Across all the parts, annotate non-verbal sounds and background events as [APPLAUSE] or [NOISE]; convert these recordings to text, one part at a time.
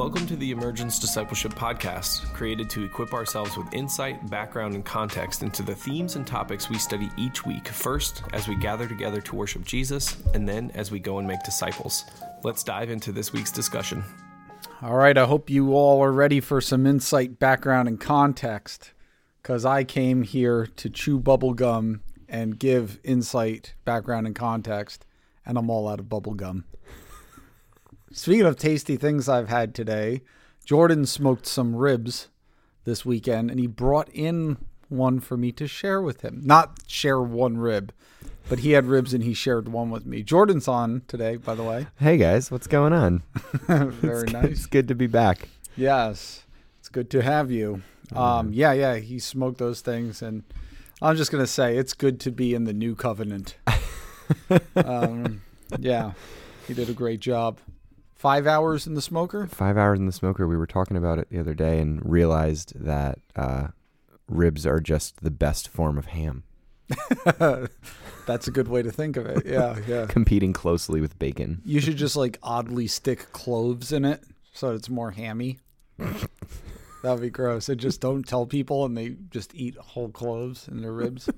Welcome to the Emergence Discipleship Podcast, created to equip ourselves with insight, background, and context into the themes and topics we study each week, first as we gather together to worship Jesus, and then as we go and make disciples. Let's dive into this week's discussion. All right, I hope you all are ready for some insight, background, and context, because I came here to chew bubble gum and give insight, background, and context, and I'm all out of bubble gum. Speaking of tasty things I've had today, Jordan smoked some ribs this weekend, and he brought in one for me to share with him. Not share one rib, but he had ribs and he shared one with me. Jordan's on today, by the way. Hey guys, what's going on? [LAUGHS] Very it's nice. Good, it's good to be back. Yes, it's good to have you. Um, yeah, yeah, he smoked those things, and I'm just gonna say it's good to be in the new covenant. [LAUGHS] um, yeah, he did a great job. Five hours in the smoker. Five hours in the smoker. We were talking about it the other day and realized that uh, ribs are just the best form of ham, [LAUGHS] That's a good way to think of it. Yeah, [LAUGHS] yeah. competing closely with bacon. You should just like oddly stick cloves in it so it's more hammy. [LAUGHS] That would be gross. And just don't tell people, and they just eat whole cloves in their ribs.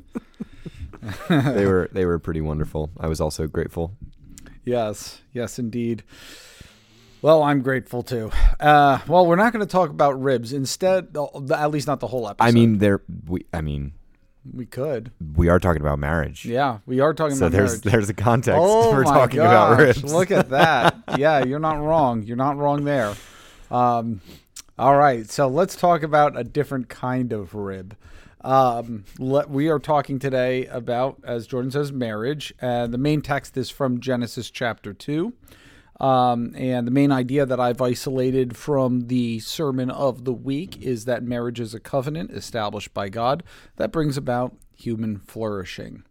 they were they were pretty wonderful. I was also grateful. Yes, yes, indeed. Well, I'm grateful too. Uh, well, we're not going to talk about ribs. Instead, at least not the whole episode. I mean, there. We. I mean, we could. we are talking about marriage. Yeah, we are talking So about there's marriage. there's a context oh for talking gosh, about ribs. Look at that. [LAUGHS] yeah, you're not wrong. You're not wrong there. Um, all right, so let's talk about a different kind of rib. Um, let, we are talking today about, as Jordan says, marriage. And the main text is from Genesis chapter 2. Um, and the main idea that I've isolated from the sermon of the week is that marriage is a covenant established by God that brings about human flourishing.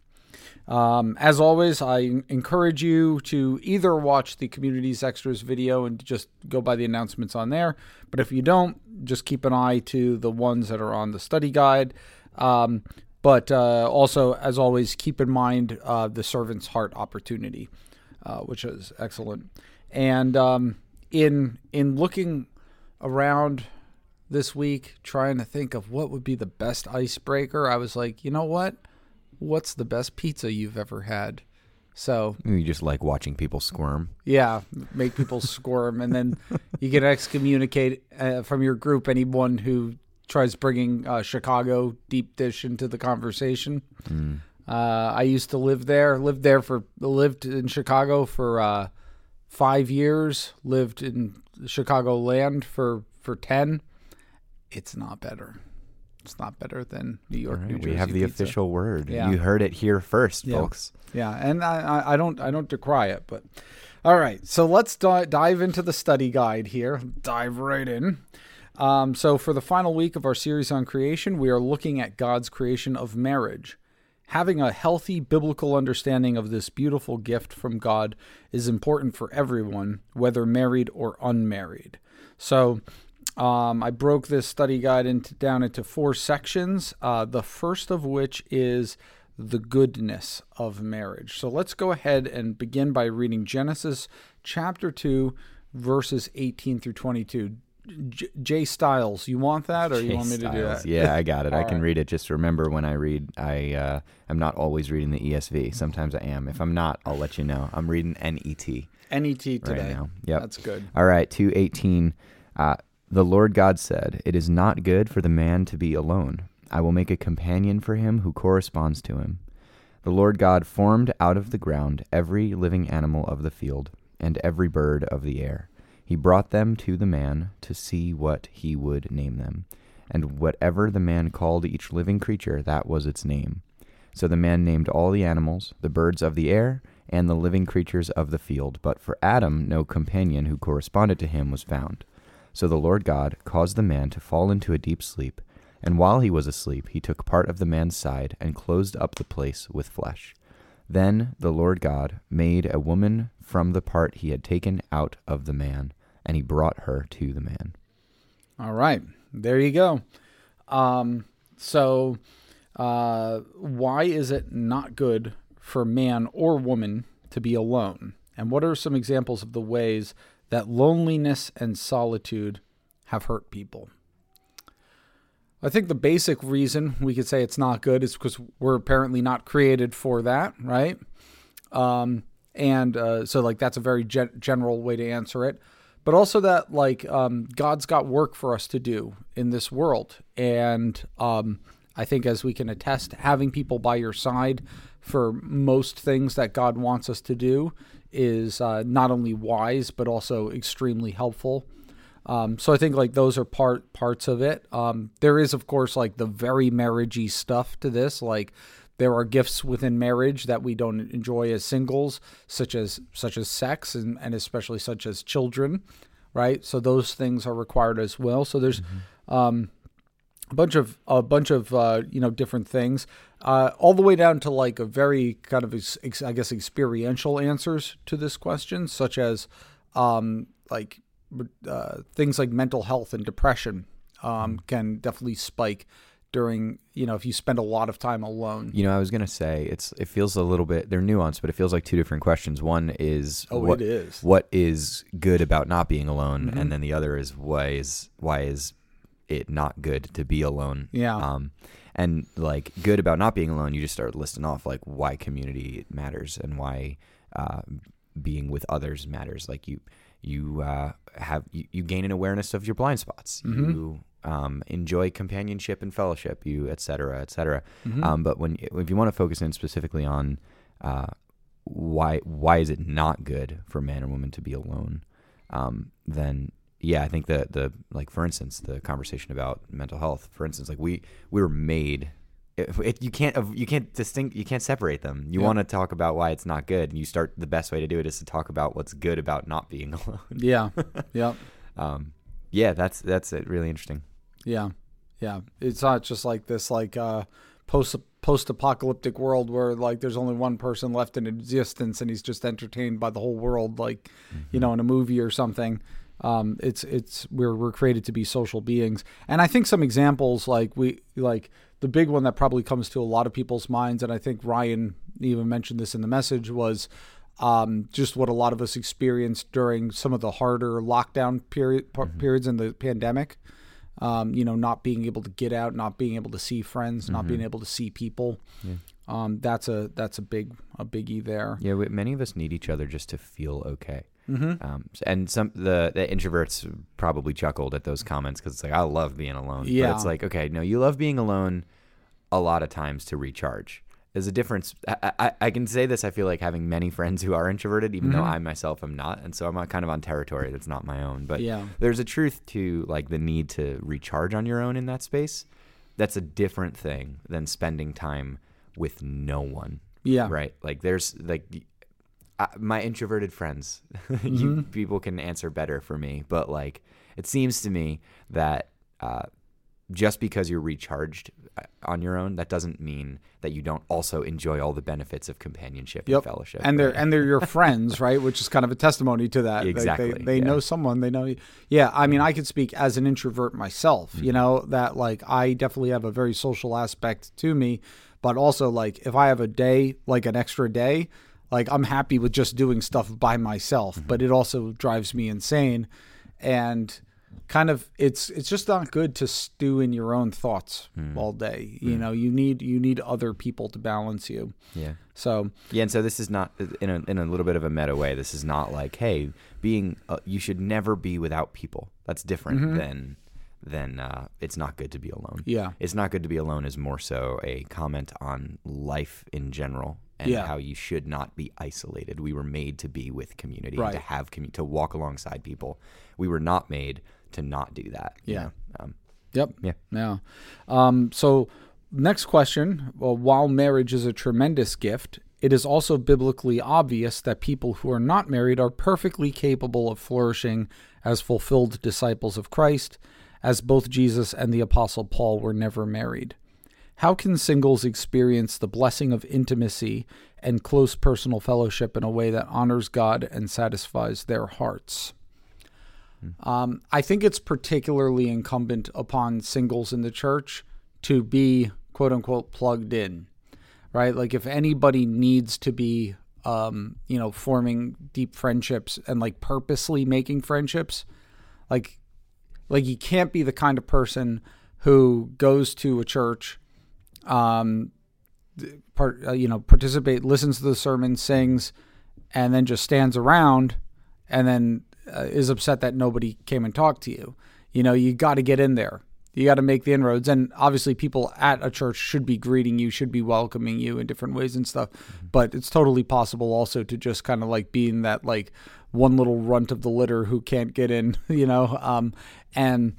Um, as always, I encourage you to either watch the Communities Extras video and just go by the announcements on there. But if you don't, just keep an eye to the ones that are on the study guide. Um, but uh, also, as always, keep in mind uh, the servant's heart opportunity, uh, which is excellent. And um, in in looking around this week, trying to think of what would be the best icebreaker, I was like, you know what? What's the best pizza you've ever had? So You just like watching people squirm. yeah, make people [LAUGHS] squirm, and then you can excommunicate uh, from your group anyone who tries bringing uh, Chicago deep dish into the conversation. Uh, I used to live there. Lived there for lived in Chicago for uh, five years. Lived in Chicago land for for ten. It's not better. It's not better than New York. right, New we have the pizza. official word. Yeah. You heard it here first, Yeah. folks. Yeah, and I, I, don't I don't decry it, but all right. So let's di- dive into the study guide here. Dive right in. Um, so for the final week of our series on creation, we are looking at God's creation of marriage. Having a healthy biblical understanding of this beautiful gift from God is important for everyone, whether married or unmarried. So um, I broke this study guide into down into four sections. Uh, the first of which is the goodness of marriage. So let's go ahead and begin by reading Genesis chapter two, verses eighteen through twenty-two. J- Jay Styles, you want that, or you want me to do Styles. that? Yeah, I got it. I can right. read it. Just remember when I read, I uh, I'm not always reading the ESV. Sometimes I am. If I'm not, I'll let you know. I'm reading NET NET today. right now. Yep. That's good. All right, 218. Uh, the Lord God said, It is not good for the man to be alone. I will make a companion for him who corresponds to him. The Lord God formed out of the ground every living animal of the field and every bird of the air. He brought them to the man to see what he would name them. And whatever the man called each living creature, that was its name. So the man named all the animals, the birds of the air, and the living creatures of the field. But for Adam, no companion who corresponded to him was found. So the Lord God caused the man to fall into a deep sleep. And while he was asleep, he took part of the man's side and closed up the place with flesh. Then the Lord God made a woman from the part he had taken out of the man, and he brought her to the man. All right, there you go. Um, so, uh, why is it not good for man or woman to be alone? And what are some examples of the ways that loneliness and solitude have hurt people. I think the basic reason we could say it's not good is because we're apparently not created for that, right? Um, and uh, so, like, that's a very gen- general way to answer it. But also that, like, um, God's got work for us to do in this world. And um, I think, as we can attest, having people by your side for most things that God wants us to do is uh, not only wise, but also extremely helpful. Um, so I think like those are part parts of it. Um, there is of course like the very marriagey stuff to this. Like there are gifts within marriage that we don't enjoy as singles, such as such as sex and, and especially such as children, right? So those things are required as well. So there's um, a bunch of a bunch of uh, you know different things, uh, all the way down to like a very kind of ex- ex- I guess experiential answers to this question, such as um, like uh, things like mental health and depression um, can definitely spike during you know if you spend a lot of time alone. You know, I was gonna say it's it feels a little bit they're nuanced, but it feels like two different questions. One is Oh, what, it is. what is good about not being alone, Mm-hmm. and then the other is why is why is it not good to be alone? Yeah. Um, and like good about not being alone, you just start listing off like why community matters and why uh, being with others matters. Like you you uh, have you, you gain an awareness of your blind spots. Mm-hmm. You um, enjoy companionship and fellowship. You et cetera, et cetera. Mm-hmm. Um, but when if you want to focus in specifically on uh, why why is it not good for man and woman to be alone, um, then yeah, I think that the like for instance the conversation about mental health. For instance, like we we were made. It, it, you can't you can't distinct you can't separate them. You Yeah. want to talk about why it's not good, and you start the best way to do it is to talk about what's good about not being [LAUGHS] alone. Yeah, yeah, [LAUGHS] Um, yeah, that's that's it. Really interesting. Yeah, yeah. It's not just like this like uh, post post apocalyptic world where like there's only one person left in existence and he's just entertained by the whole world, like you know in a movie or something. Um, it's it's we're we're created to be social beings, and I think some examples like we like the big one that probably comes to a lot of people's minds, and I think Ryan even mentioned this in the message was um, just what a lot of us experienced during some of the harder lockdown period per- periods in the pandemic. Um, you know, not being able to get out, not being able to see friends, not being able to see people. Um, that's a that's a big a biggie there. Yeah, we, many of us need each other just to feel okay. Mm-hmm. Um, and some the the introverts probably chuckled at those comments because it's like I love being alone. Yeah. but it's like okay, no, you love being alone a lot of times to recharge. There's a difference. I, I, I can say this. I feel like having many friends who are introverted, even Mm-hmm. though I myself am not, and so I'm kind of on territory that's not my own. But Yeah. there's a truth to like the need to recharge on your own in that space. That's a different thing than spending time with no one Yeah. right like there's like uh, my introverted friends [LAUGHS] Mm-hmm. you people can answer better for me but like it seems to me that uh, just because you're recharged uh, on your own that doesn't mean that you don't also enjoy all the benefits of companionship Yep. and fellowship And they're and they're your [LAUGHS] friends, right? Which is kind of a testimony to that. They- Exactly, They, they, yeah. know someone. They know. you. Yeah. I mean, I could speak as an introvert myself. Mm-hmm. You know that like I definitely have a very social aspect to me, but also like if I have a day like an extra day, like I'm happy with just doing stuff by myself. Mm-hmm. But it also drives me insane, and kind of it's it's just not good to stew in your own thoughts Mm. all day. You know, you need you need other people to balance you. yeah So Yeah, and so this is not in a in a little bit of a meta way. This is not like, hey, being uh, you should never be without people. That's different than than uh, it's not good to be alone. Yeah. it's not good to be alone is more so a comment on life in general and Yeah. how you should not be isolated. We were made to be with community, Right. to have commu- to walk alongside people. We were not made to not do that. you Yeah. know? Um, Yep. Yeah. Yeah. Um, so, next question. Well, while marriage is a tremendous gift, it is also biblically obvious that people who are not married are perfectly capable of flourishing as fulfilled disciples of Christ, as both Jesus and the Apostle Paul were never married. How can singles experience the blessing of intimacy and close personal fellowship in a way that honors God and satisfies their hearts? Um, I think it's particularly incumbent upon singles in the church to be quote unquote plugged in, right? Like if anybody needs to be um, you know, forming deep friendships and like purposely making friendships. Like, like you can't be the kind of person who goes to a church, um, part, uh, you know, participate, listens to the sermon, sings, and then just stands around, and then uh, is upset that nobody came and talked to you. You know, you got to get in there. You got to make the inroads, and obviously, people at a church should be greeting you, should be welcoming you in different ways and stuff. Mm-hmm. But it's totally possible also to just kind of like being that like one little runt of the litter who can't get in, [LAUGHS] you know, um, and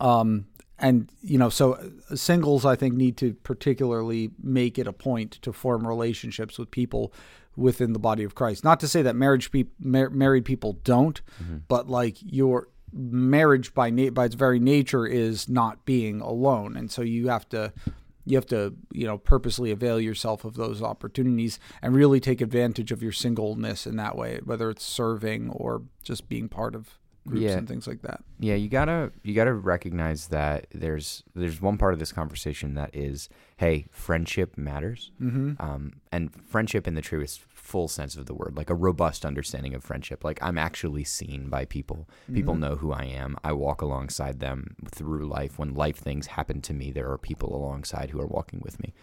um, and you know, so uh, singles I think need to particularly make it a point to form relationships with people within the body of Christ. Not to say that marriage pe- mar- married people don't, mm-hmm. but like your marriage by na- by its very nature is not being alone, and so you have to you have to you know purposely avail yourself of those opportunities and really take advantage of your singleness in that way, whether it's serving or just being part of groups yeah. and things like that. Yeah, you gotta you gotta recognize that there's there's one part of this conversation that is, hey, friendship matters, mm-hmm. um, and friendship in the truest full sense of the word, like a robust understanding of friendship. Like I'm actually seen by people. People mm-hmm. know who I am. I walk alongside them through life. When life things happen to me, there are people alongside who are walking with me.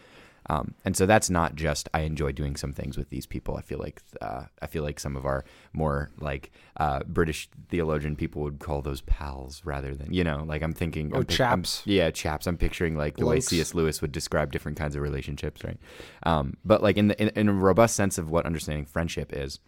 Um, and so that's not just I enjoy doing some things with these people. I feel like uh, I feel like some of our more like uh, British theologian people would call those pals rather than you know like I'm thinking oh I'm chaps I'm, yeah chaps. I'm picturing like the way C.S. Lewis would describe different kinds of relationships, right? Um, but like in the in, in a robust sense of what understanding friendship is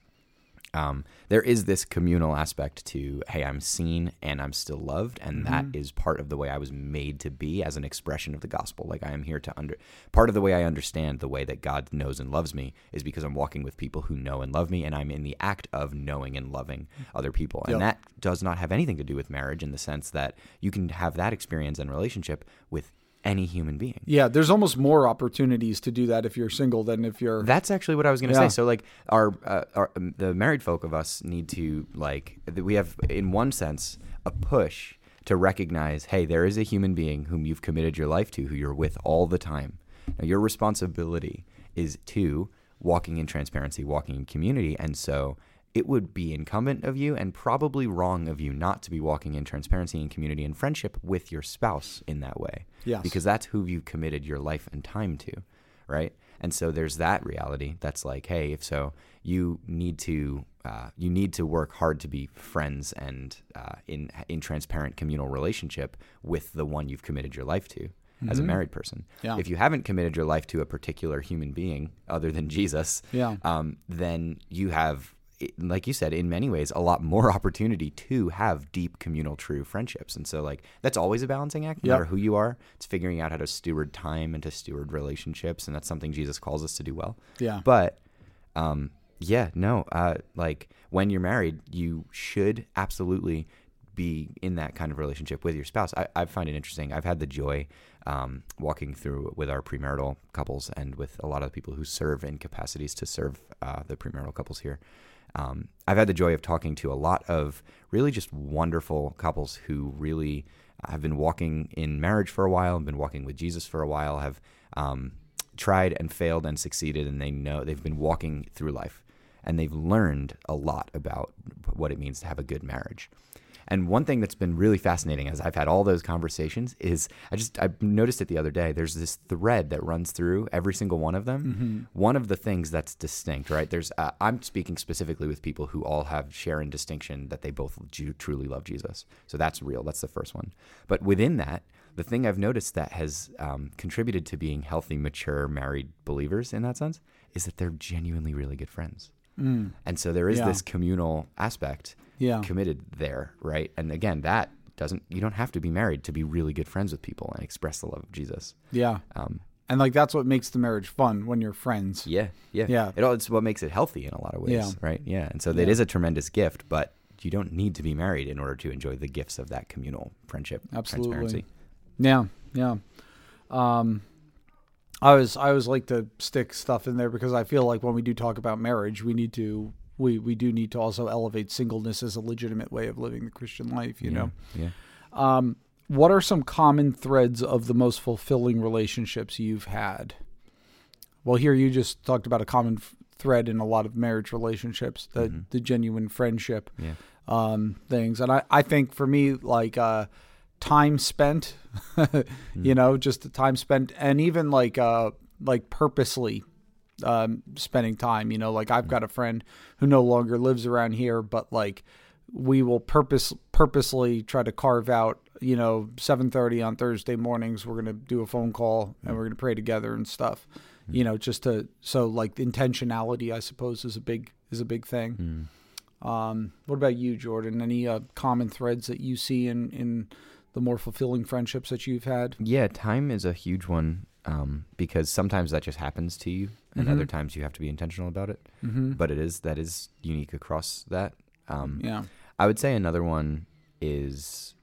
um, there is this communal aspect to hey i'm seen and i'm still loved and mm-hmm. that is part of the way i was made to be as an expression of the gospel like i am here to under part of the way i understand the way that god knows and loves me is because i'm walking with people who know and love me and i'm in the act of knowing and loving other people and yep. that does not have anything to do with marriage in the sense that you can have that experience and relationship with any human being. Yeah, there's almost more opportunities to do that if you're single than if you're. That's actually what I was going to yeah. say. So like our, uh, our um, the married folk of us need to like we have in one sense a push to recognize, hey, there is a human being whom you've committed your life to, who you're with all the time. Now your responsibility is to walking in transparency, walking in community, and so it would be incumbent of you and probably wrong of you not to be walking in transparency and community and friendship with your spouse in that way. Yes. Because that's who you've committed your life and time to, right? And so there's that reality that's like, hey, if so, you need to uh, you need to work hard to be friends and uh, in in transparent communal relationship with the one you've committed your life to as a mm-hmm. married person. Yeah. If you haven't committed your life to a particular human being other than Jesus, yeah. um, then you have like you said, in many ways, a lot more [LAUGHS] opportunity to have deep communal, true friendships. And so, like, that's always a balancing act, no yep. matter who you are. It's figuring out how to steward time and to steward relationships. And that's something Jesus calls us to do well. Yeah. But, um, yeah, no, uh, like, when you're married, you should absolutely be in that kind of relationship with your spouse. I, I find it interesting. I've had the joy um, walking through with our premarital couples and with a lot of the people who serve in capacities to serve uh, the premarital couples here um, I've had the joy of talking to a lot of really just wonderful couples who really have been walking in marriage for a while, have been walking with Jesus for a while, have um, tried and failed and succeeded, and they know they've been walking through life and they've learned a lot about what it means to have a good marriage. And one thing that's been really fascinating as I've had all those conversations is I just I noticed it the other day. There's this thread that runs through every single one of them. Mm-hmm. One of the things that's distinct, right? There's uh, I'm speaking specifically with people who all have share in distinction that they both do, truly love Jesus. So that's real. That's the first one. But within that, the thing I've noticed that has um, contributed to being healthy, mature, married believers in that sense is that they're genuinely really good friends. Mm. And so there is yeah. this communal aspect yeah. committed there, right? And again, that doesn't you don't have to be married to be really good friends with people and express the love of Jesus. Yeah. Um, and like that's what makes the marriage fun when you're friends. Yeah, yeah, yeah. It all, it's what makes it healthy in a lot of ways, yeah. right? Yeah, and so yeah. it is a tremendous gift, but you don't need to be married in order to enjoy the gifts of that communal friendship, Absolutely. transparency. Yeah, yeah. Um, I was I always like to stick stuff in there because I feel like when we do talk about marriage, we need to we we do need to also elevate singleness as a legitimate way of living the Christian life. You yeah, know. Yeah. Um, what are some common threads of the most fulfilling relationships you've had? Well, here you just talked about a common f- thread in a lot of marriage relationships, the Mm-hmm. the genuine friendship Yeah. um, things. And I, I think for me, like uh, time spent, [LAUGHS] you know, just the time spent, and even like uh, like purposely um, spending time. You know, like I've got a friend who no longer lives around here, but like we will purpose purposely try to carve out. You know, seven thirty on Thursday mornings, we're gonna do a phone call and we're gonna pray together and stuff. You know, just to so like intentionality, I suppose, is a big is a big thing. Um, what about you, Jordan? Any uh, common threads that you see in, in the more fulfilling friendships that you've had? Yeah, time is a huge one um, because sometimes that just happens to you, and Mhm. other times you have to be intentional about it. Mm-hmm. But it is that is unique across that. Um, yeah. I would say another one is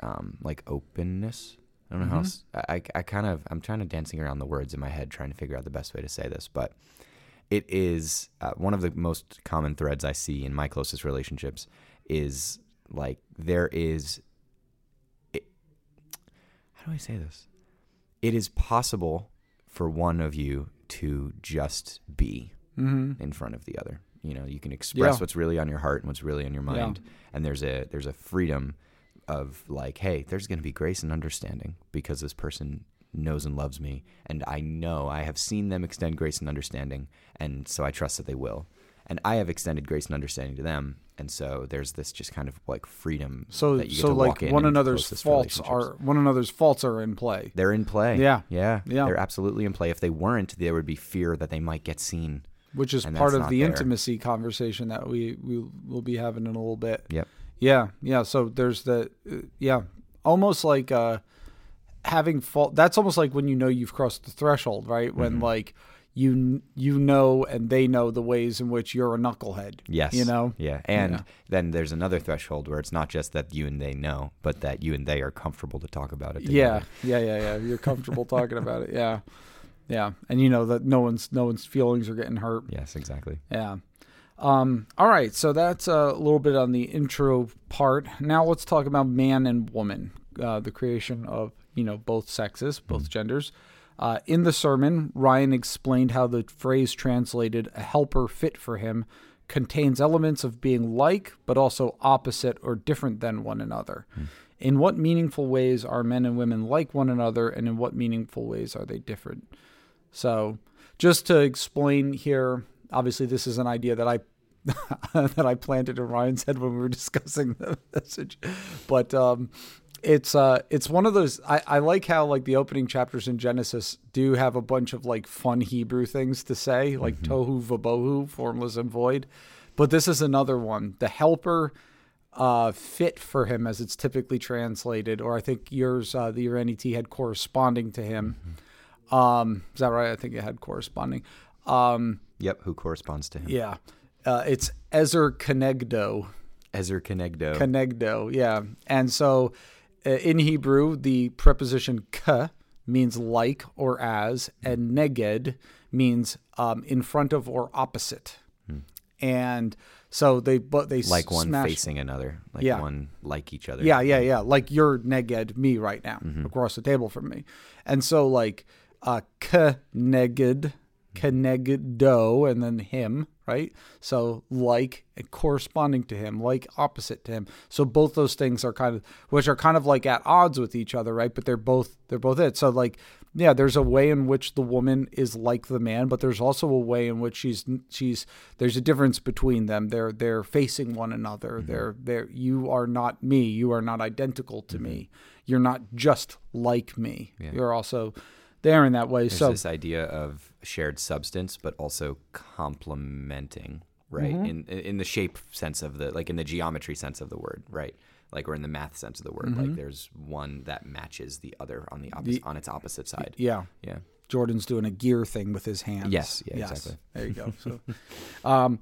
um, like openness. I don't know how Mhm. else. I, I, I kind of I'm trying to dancing around the words in my head, trying to figure out the best way to say this, but it is uh, one of the most common threads I see in my closest relationships is like there is. It, how do I say this? It is possible for one of you to just be Mm-hmm. in front of the other. You know, you can express Yeah. what's really on your heart and what's really on your Yeah. mind. And there's a there's a freedom of like, hey, there's going to be grace and understanding because this person knows and loves me and I know I have seen them extend grace and understanding and so I trust that they will. And I have extended grace and understanding to them and so there's this just kind of like freedom So that you get so like one another's faults are one another's faults are in play. they're in play. Yeah. Yeah. Yeah. They're absolutely in play. If they weren't, there would be fear that they might get seen. Which is part of the there. intimacy conversation that we, we will be having in a little bit. Yep. Yeah, yeah. So there's the, uh, yeah, almost like uh, having fault. That's almost like when you know you've crossed the threshold, right? When Mm-hmm. like you you know and they know the ways in which you're a knucklehead. Yes. You know. Yeah. And Yeah. then there's another threshold where it's not just that you and they know, but that you and they are comfortable to talk about it. Yeah, together. yeah, yeah, yeah. You're comfortable talking about it. Yeah, yeah. And you know that no one's no one's feelings are getting hurt. Yes, exactly. Yeah. Um, all right, so that's a little bit on the intro part. Now let's talk about man and woman, uh, the creation of you know both sexes, both genders. Uh, in the sermon, Ryan explained how the phrase translated "a helper fit for him" contains elements of being like, but also opposite or different than one another. In what meaningful ways are men and women like one another, and in what meaningful ways are they different? So, just to explain here, obviously this is an idea that I [LAUGHS] that I planted in Ryan's head when we were discussing the [LAUGHS] message, but um, it's uh, it's one of those. I, I like how like the opening chapters in Genesis do have a bunch of like fun Hebrew things to say, like tohu vabohu, formless and void. But this is another one. The helper uh, fit for him, as it's typically translated, or I think yours, uh, the your NET had corresponding to him. Um, is that right? I think it had corresponding. Um, Yep. Who corresponds to him? yeah, uh, it's Ezer Kenegdo. Ezer Kenegdo. Kenegdo, yeah. And so in Hebrew, the preposition k means like or as, and neged means um, in front of or opposite. And so they but they Hmm. like one smash- facing another. Like Yeah. one like each other. Yeah, yeah, yeah. Like you're neged me right now across the table from me. And so like uh keneged, kenegdo, and then him, right? So like and corresponding to him, like opposite to him. So both those things are kind of which are kind of like at odds with each other, right? But they're both they're both it. So like yeah, there's a way in which the woman is like the man, but there's also a way in which she's she's there's a difference between them. They're they're facing one another. Mm-hmm. They're they're you are not me. You are not identical to mm-hmm. me. You're not just like me. You're also there in that way. There's so this idea of shared substance, but also complementing, right? Mm-hmm. In in the shape sense of the like in the geometry sense of the word, right? Like or in the math sense of the word. Mm-hmm. Like there's one that matches the other on the opposite on its opposite side. yeah, Yeah. Jordan's doing a gear thing with his hands. Yes, yeah, exactly. There you go. So, [LAUGHS] um,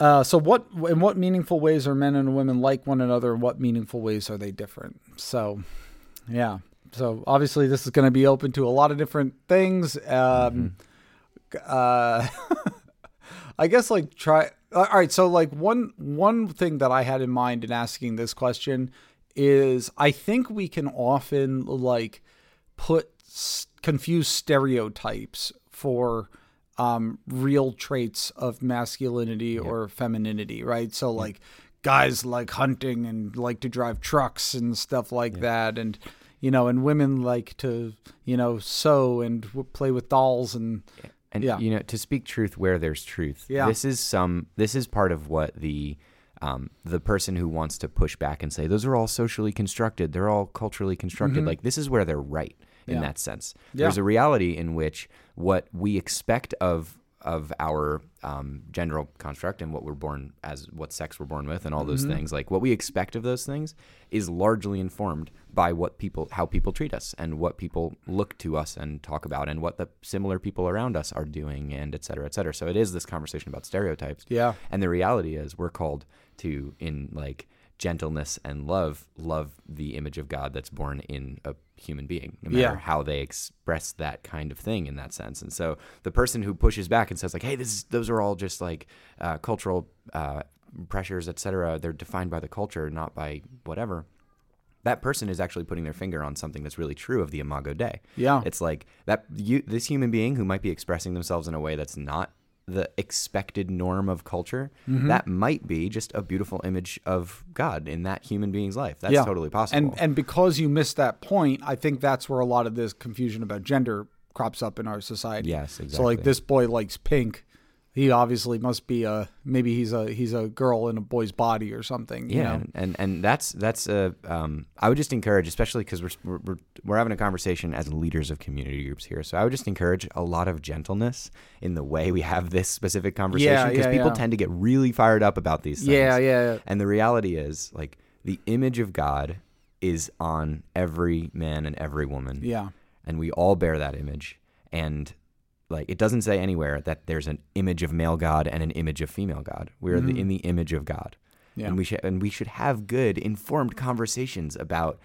uh, so what in what meaningful ways are men and women like one another? and what meaningful ways are they different? So, yeah. So obviously this is going to be open to a lot of different things. Um, uh, [LAUGHS] I guess like try. All right. So like one one thing that I had in mind in asking this question is I think we can often like put s- confuse stereotypes for um, real traits of masculinity or femininity, right? So like guys like hunting and like to drive trucks and stuff like that, and you know, and women like to you know sew and w- play with dolls and And Yeah. you know, to speak truth where there's truth. Yeah. This is some this is part of what the um, the person who wants to push back and say those are all socially constructed, they're all culturally constructed. Like this is where they're right in Mm-hmm. Yeah. that sense. Yeah. There's a reality in which what we expect of of our um, gender construct and what we're born as, what sex we're born with, and all those Mm-hmm. things. Like what we expect of those things is largely informed by what people, how people treat us, and what people look to us and talk about, and what the similar people around us are doing, and et cetera, et cetera. So it is this conversation about stereotypes. Yeah. And the reality is, we're called to, in like gentleness and love, love the image of God that's born in a human being, no matter Yeah. how they express that kind of thing in that sense. And so the person who pushes back and says like, "Hey, this is, those are all just like uh, cultural uh, pressures, et cetera. They're defined by the culture, not by whatever." That person is actually putting their finger on something that's really true of the Imago Dei. Yeah. it's like that. You, this human being who might be expressing themselves in a way that's not the expected norm of culture. Mm-hmm. That might be just a beautiful image of God in that human being's life. That's Yeah. totally possible. And and because you missed that point, I think that's where a lot of this confusion about gender crops up in our society. Yes, exactly. So like this boy likes pink. He obviously must be a maybe he's a he's a girl in a boy's body or something. Yeah, You know? and, and that's that's a um, I would just encourage, especially because we're, we're we're having a conversation as leaders of community groups here. So I would just encourage a lot of gentleness in the way we have this specific conversation Yeah, because yeah, people yeah. tend to get really fired up about these things. Yeah, yeah, yeah. And the reality is, like, the image of God is on every man and every woman. Yeah. And we all bear that image. And like it doesn't say anywhere that there's an image of male God and an image of female God. We're the, in the image of God. Yeah. And we should and we should have good informed conversations about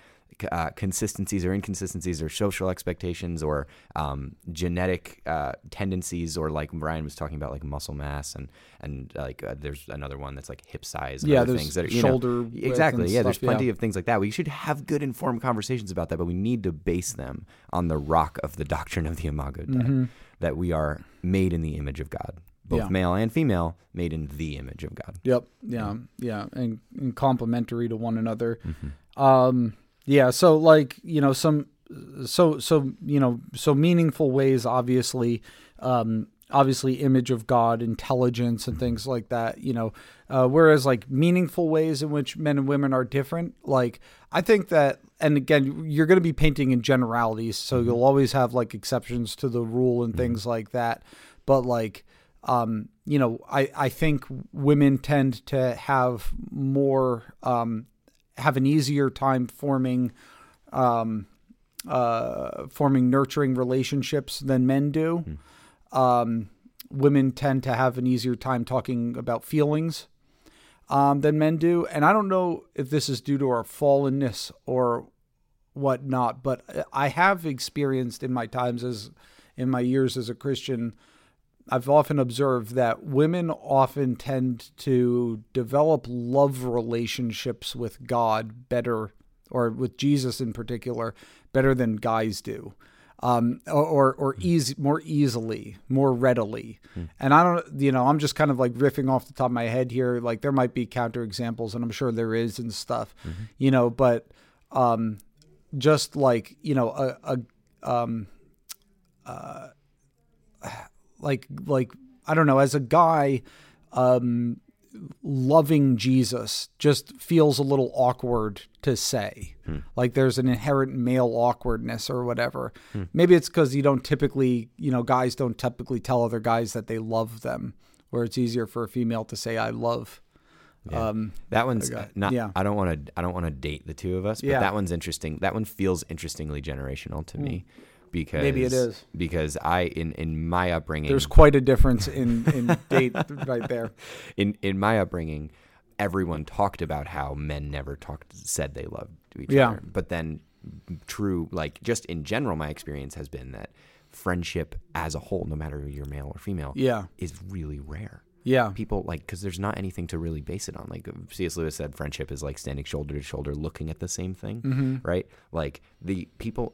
uh, consistencies or inconsistencies or social expectations or um, genetic uh, tendencies or like Brian was talking about like muscle mass and and like uh, there's another one that's like hip size and Yeah, other there's things that are you shoulder width exactly yeah there's stuff, yeah. plenty of things like that we should have good informed conversations about that but we need to base them on the rock of the doctrine of the imago Dei Mm-hmm. That we are made in the image of God both Yeah. male and female made in the image of God Yep. Yeah. Yeah. And, and complementary to one another. Mm-hmm. Um, yeah. So like, you know, some, so, so, you know, so meaningful ways, obviously, um, obviously image of God, intelligence and things like that, you know, uh, whereas like meaningful ways in which men and women are different, like I think that, and again, you're going to be painting in generalities. So you'll always have like exceptions to the rule and things like that. But like, um, you know, I, I think women tend to have more, um, have an easier time forming, um, uh, forming nurturing relationships than men do. Um, women tend to have an easier time talking about feelings um, than men do. And I don't know if this is due to our fallenness or whatnot, but I have experienced in my times as in my years as a Christian, I've often observed that women often tend to develop love relationships with God better, or with Jesus in particular, better than guys do. Um, or, or, or easy, more easily, more readily. And I don't, you know, I'm just kind of like riffing off the top of my head here. Like there might be counter examples, and I'm sure there is and stuff, you know, but um, just like, you know, a, a um, uh, like like I don't know, as a guy, um, loving Jesus just feels a little awkward to say. Hmm. Like there's an inherent male awkwardness or whatever. Hmm. Maybe it's because you don't typically, you know, guys don't typically tell other guys that they love them, where it's easier for a female to say "I love." Um, That one's not. Yeah. I don't want to. I don't want to date the two of us. But Yeah. that one's interesting. That one feels interestingly generational to me, hmm. Because. Maybe it is. because I in in my upbringing there's quite a difference in in [LAUGHS] date right there. in in my upbringing, everyone talked about how men never talked said they loved each Yeah. other. But then, true, like just in general, my experience has been that friendship as a whole, no matter if you're male or female, Yeah. is really rare. Yeah. people like because there's not anything to really base it on. Like C.S. Lewis said, friendship is like standing shoulder to shoulder, looking at the same thing, Mm-hmm. right? Like the people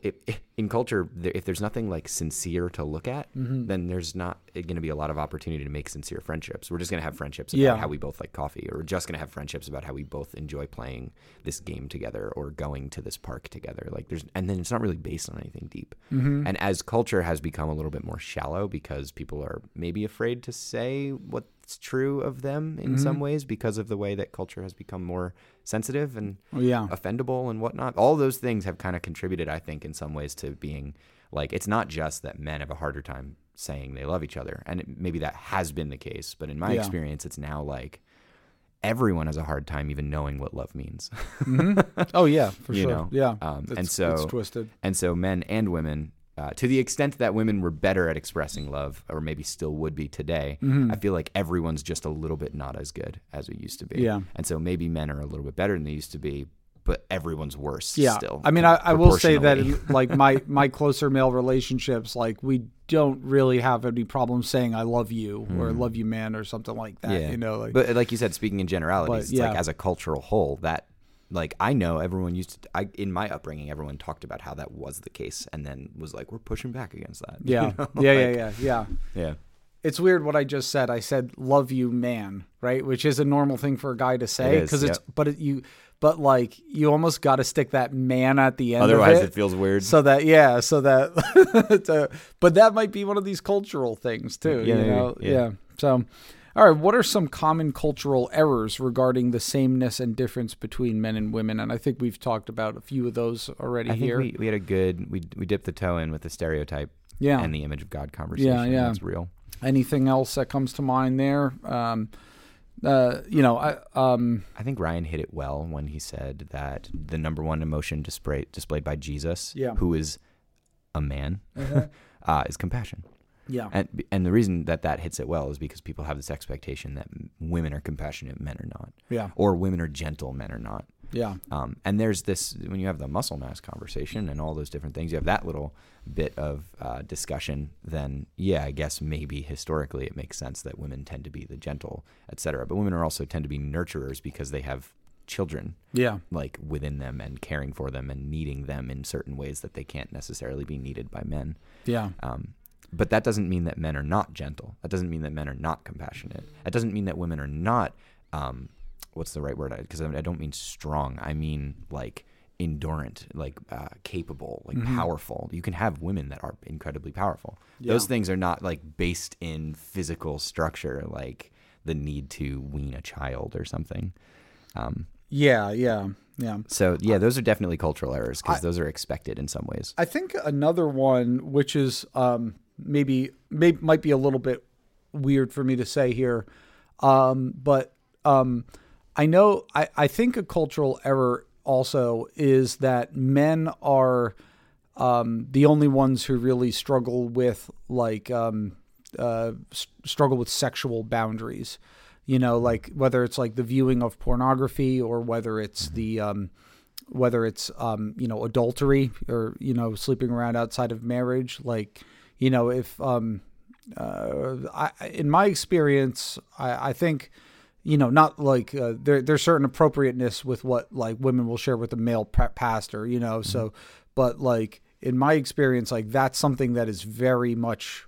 in culture, if there's nothing like sincere to look at, Mm-hmm. then there's not going to be a lot of opportunity to make sincere friendships. We're just going to have friendships about Yeah. how we both like coffee, or we're just going to have friendships about how we both enjoy playing this game together or going to this park together. Like there's, and then it's not really based on anything deep. Mm-hmm. And as culture has become a little bit more shallow because people are maybe afraid to say what's true of them in Mm-hmm. some ways because of the way that culture has become more sensitive and Yeah. offendable and whatnot. All those things have kind of contributed, I think, in some ways to being like it's not just that men have a harder time saying they love each other, and it, maybe that has been the case, but in my Yeah. experience, it's now like everyone has a hard time even knowing what love means. Oh yeah, [LAUGHS] for You sure. know, yeah. um, and so- it's twisted. And so men and women, uh, to the extent that women were better at expressing love, or maybe still would be today, Mm-hmm. I feel like everyone's just a little bit not as good as we used to be. Yeah. And so maybe men are a little bit better than they used to be, but everyone's worse Yeah. still. I mean, I, I will say that proportionally. [LAUGHS] like my [LAUGHS] my closer male relationships, like we don't really have any problem saying "I love you" or "Love you, man" or something like that. Mm. yeah. You know, like but like you said, speaking in generalities, But, it's yeah. like as a cultural whole, that like I know everyone used to. I in my upbringing, everyone talked about how that was the case, and then was like, we're pushing back against that. [LAUGHS] you yeah, know? yeah, Like, yeah, yeah, yeah. yeah. It's weird what I just said. I said "love you, man," right? Which is a normal thing for a guy to say because it's yep. but it, you but like you almost got to stick that man at the end. Otherwise, of it feels weird. so that yeah so that [LAUGHS] to, but that might be one of these cultural things too Yeah, you know yeah. yeah. so all right what are some common cultural errors regarding the sameness and difference between men and women and i think we've talked about a few of those already I think here we, we had a good we we dipped the toe in with the stereotype yeah and the image of God conversation. yeah. yeah. That's real. anything else that comes to mind there um uh you know i um I think Ryan hit it well when he said that the number one emotion displayed displayed by Jesus, Yeah. who is a man, [LAUGHS] uh, is compassion. Yeah And and the reason that that hits it well is because people have this expectation that women are compassionate, men are not, yeah or women are gentle, men are not. yeah Um, and there's this when you have the muscle mass conversation and all those different things, you have that little bit of uh, discussion. Then yeah, I guess maybe historically it makes sense that women tend to be the gentle, etc. But women are also tend to be nurturers because they have children yeah like within them and caring for them and needing them in certain ways that they can't necessarily be needed by men. yeah Um, but that doesn't mean that men are not gentle. That doesn't mean that men are not compassionate. That doesn't mean that women are not. Um, what's the right word? Because I, I don't mean strong. I mean like endurant, like uh, capable, like powerful. You can have women that are incredibly powerful. Those things are not like based in physical structure, like the need to wean a child or something. Um, yeah yeah yeah so yeah, those are definitely cultural errors because those are expected in some ways. I think another one, which is um, maybe may, might be a little bit weird for me to say here, um, but um, I know I, I think a cultural error also is that men are um, the only ones who really struggle with like um, uh, s- struggle with sexual boundaries. You know, like whether it's like the viewing of pornography or whether it's the um, whether it's um, you know adultery or you know sleeping around outside of marriage like you know if um, uh, I, in my experience I, I think you know not like uh, there there's certain appropriateness with what like women will share with a male pa- pastor you know so but like in my experience like that's something that is very much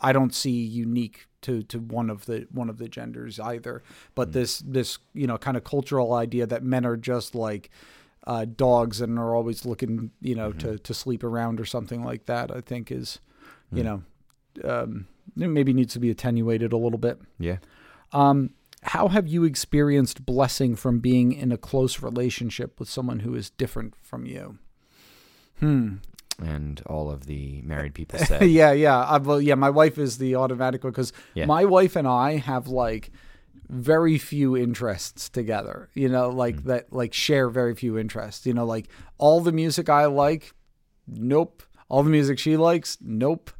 I don't see unique to to one of the one of the genders either. But this this you know kind of cultural idea that men are just like uh, dogs and are always looking you know to to sleep around or something like that. I think is you know um, it maybe needs to be attenuated a little bit. Yeah. Um, how have you experienced blessing from being in a close relationship with someone who is different from you? Hmm. And all of the married people [LAUGHS] said, yeah, yeah. I, well, yeah, my wife is the automatic one because Yeah. my wife and I have like very few interests together. You know, like Mm. that, like share very few interests. You know, like all the music I like, nope. All the music she likes, nope.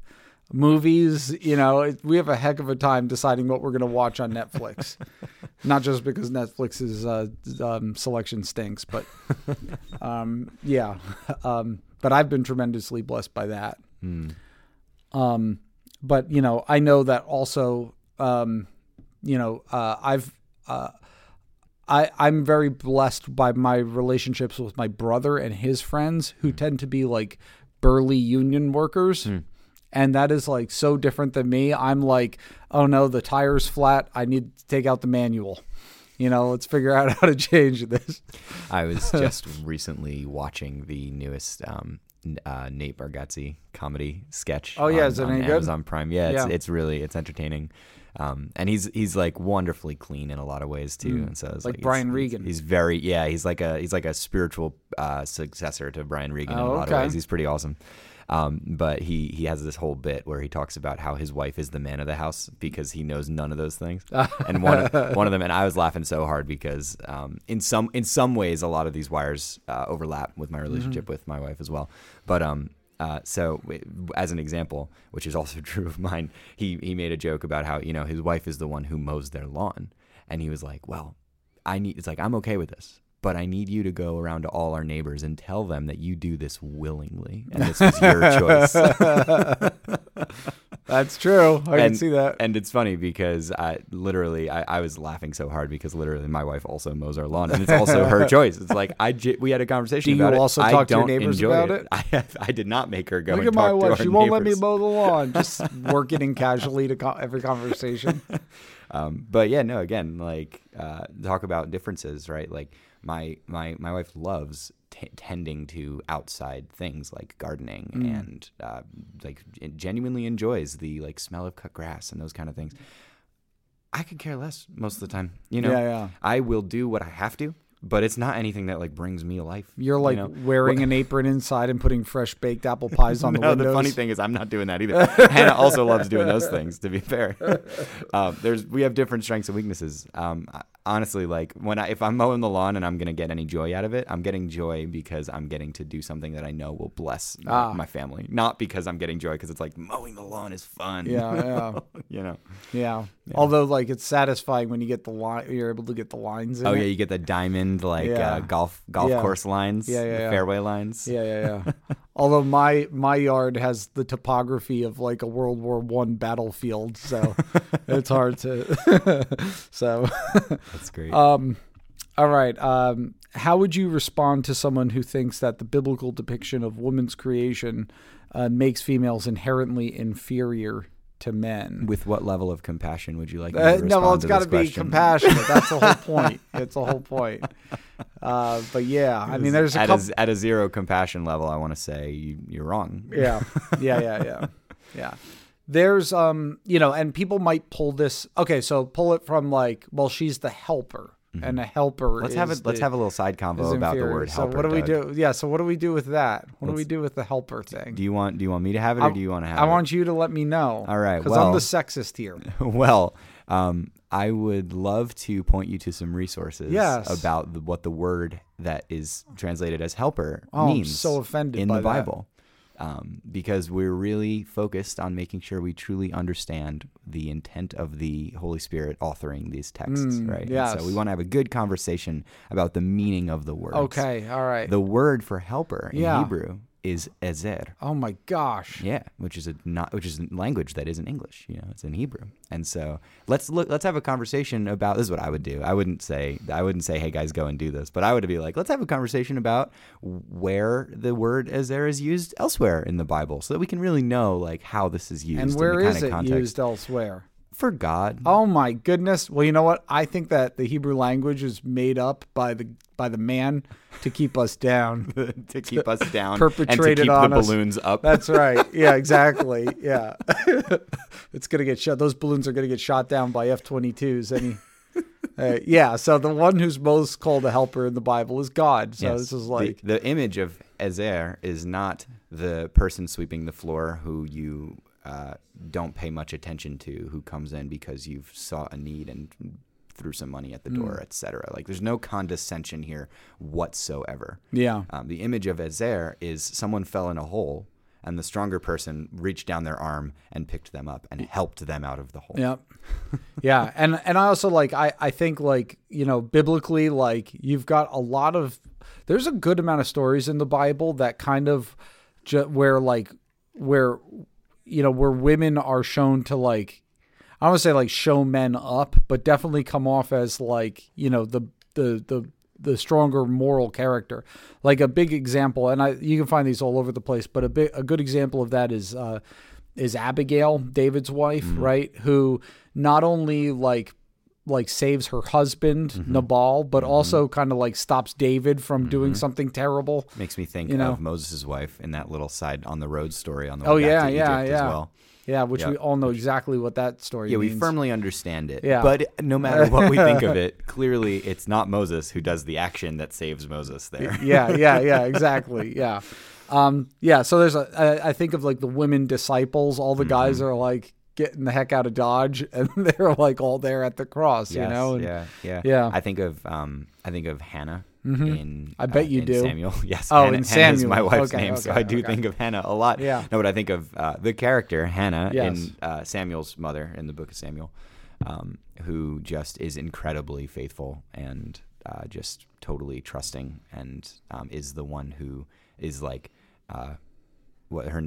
Movies, you know, we have a heck of a time deciding what we're going to watch on Netflix. [LAUGHS] Not just because Netflix's uh, um, selection stinks, but [LAUGHS] um, yeah. [LAUGHS] Um, but I've been tremendously blessed by that. Hmm. Um, but you know, I know that also, um, you know, uh, I've uh, I I'm very blessed by my relationships with my brother and his friends who tend to be like burly union workers. And that is like so different than me. I'm like, oh no, the tire's flat. I need to take out the manual. You know, let's figure out [LAUGHS] how to change this. I was [LAUGHS] just recently watching the newest um, uh, Nate Bargatze comedy sketch. Oh, yeah, on, is it on any good? Amazon Prime. Yeah, it's, Yeah. it's really it's entertaining. Um, and he's he's like wonderfully clean in a lot of ways too, and so it's Mm. Like like, Brian it's- Regan. He's very yeah. He's like a he's like a spiritual uh, successor to Brian Regan in Oh, a lot okay. of ways. He's pretty awesome. Um, but he he has this whole bit where he talks about how his wife is the man of the house because he knows none of those things. [LAUGHS] and one of, one of them, and I was laughing so hard because um, in some in some ways a lot of these wires uh, overlap with my relationship with my wife as well. But um, uh, so as an example, which is also [LAUGHS] true of mine, he he made a joke about how you know his wife is the one who mows their lawn, and he was like, well, I need. It's like I'm okay with this. But I need you to go around to all our neighbors and tell them that you do this willingly, [LAUGHS] and this was your choice. [LAUGHS] That's true. I can And- see that. And it's funny because I literally I, I was laughing so hard because literally my wife also mows our lawn and it's also her [LAUGHS] choice. It's like I j- we had a conversation Do you about it. also I talk to your neighbors enjoy about it. it? I have, I did not make her go. Look and at my wife. She won't let me mow the lawn. Just working in casually to co- every conversation. Um, but yeah, no. Again, like uh, talk about differences, right? Like my my my wife loves t- tending to outside things like gardening Mm. and uh, like genuinely enjoys the like smell of cut grass and those kind of things. I could care less most of the time. You know, Yeah, yeah. I will do what I have to, but it's not anything that like brings me life. You're like you know? wearing an apron inside and putting fresh baked apple pies on [LAUGHS] the no, windows. the funny thing is, I'm not doing that either. [LAUGHS] Hannah also loves doing those things. To be fair, um, there's we have different strengths and weaknesses. Um, I- honestly, like when I if I'm mowing the lawn and I'm gonna get any joy out of it, I'm getting joy because I'm getting to do something that I know will bless my, Ah. my family, not because I'm getting joy because it's like mowing the lawn is fun. Yeah, [LAUGHS] yeah. you know. Yeah. Although like it's satisfying when you get the line you're able to get the lines in Oh it. yeah, you get the diamond like Yeah. uh, golf golf Yeah. course lines, Yeah, yeah, yeah. fairway lines. Yeah, yeah, yeah. [LAUGHS] Although my my yard has the topography of like a World War One battlefield, so [LAUGHS] it's hard to. so, That's great. um, all right. Um, how would you respond to someone who thinks that the biblical depiction of woman's creation uh, makes females inherently inferior to men? With what level of compassion would you like? Uh, no, well, it's got to be question? compassionate. That's the whole [LAUGHS] point. It's the whole point. Uh, but yeah, I mean, there's a at couple. a, at a zero compassion level, I want to say you, you're wrong. yeah yeah yeah yeah [LAUGHS] yeah there's um you know and people might pull this okay so pull it from like well she's the helper and a helper Mm-hmm. Let's is have a let's have a little side convo about the word so what do we Doug. do yeah so what do we do with that what do we Let's- do with the helper thing Do you want do you want me to have it or I- do you want to have i it? want you to let me know All right, because i'm well- the sexist here [LAUGHS] well, um, I would love to point you to some resources Yes. about the, what the word that is translated as helper Oh, I'm means so offended in the that. Bible. Um, because we're really focused on making sure we truly understand the intent of the Holy Spirit authoring these texts, Mm, right? Yes. So we want to have a good conversation about the meaning of the words. okay all right The word for helper in Yeah. Hebrew is ezer. oh my gosh Yeah, which is a not which is a language that isn't English. You know, it's in Hebrew. And so let's look. Let's have a conversation about. This is what I would do. I wouldn't say. I wouldn't say, "Hey guys, go and do this." But I would be like, let's have a conversation about where the word ezer is used elsewhere in the Bible, so that we can really know like how this is used and in where is it used elsewhere for God. Oh my goodness. Well, you know what? I think that the Hebrew language is made up by the by the man to keep us down. [LAUGHS] to keep us down and to perpetrated keep on the us. balloons up. That's right. [LAUGHS] Yeah, exactly. Yeah. [LAUGHS] it's going to get shot. Those balloons are going to get shot down by F-22s any uh, yeah, so the one who's most called a helper in the Bible is God. So Yes. this is The- like the, image of Ezer is not the person sweeping the floor who you uh, don't pay much attention to, who comes in because you've saw a need and threw some money at the door, Mm. etc. Like there's no condescension here whatsoever. yeah. Um, the image of Ezer is someone fell in a hole. And the stronger person reached down their arm and picked them up and helped them out of the hole. Yep. [LAUGHS] yeah, and and I also like I I think like you know biblically like you've got a lot of there's a good amount of stories in the Bible that kind of ju- where like where you know where women are shown to like I don't want to say like show men up, but definitely come off as like you know the the the the stronger moral character. Like a big example, and I you can find these all over the place, but a big a good example of that is uh, is Abigail, David's wife, mm-hmm. right? Who not only like like saves her husband mm-hmm. Nabal, but mm-hmm. also kind of like stops David from doing something terrible. Makes me think You know? of Moses' wife in that little side on the road story on the Oh way back yeah, to yeah, yeah, as well. Yeah. Which Yeah. we all know exactly what that story is. Yeah, we firmly understand it. Yeah. But no matter what we think of [LAUGHS] it, clearly it's not Moses who does the action that saves Moses there. yeah, yeah, yeah, [LAUGHS] exactly. Yeah. Um, yeah, so there's a I, I think of like the women disciples, all the guys Mm-hmm. are like getting the heck out of Dodge [LAUGHS] and they're like all there at the cross, you know? And- yeah, yeah, Yeah. I think of um, I think of Hannah in. I bet uh, you do. Samuel. [LAUGHS] Yes. Oh, Hannah, in Hannah is my wife's Okay, name, so I do okay. think of Hannah a lot. Yeah. No, but I think of uh, the character Hannah Yes. in uh, Samuel's mother in the book of Samuel, um, who just is incredibly faithful and uh, just totally trusting, and um, is the one who is like. Uh, what her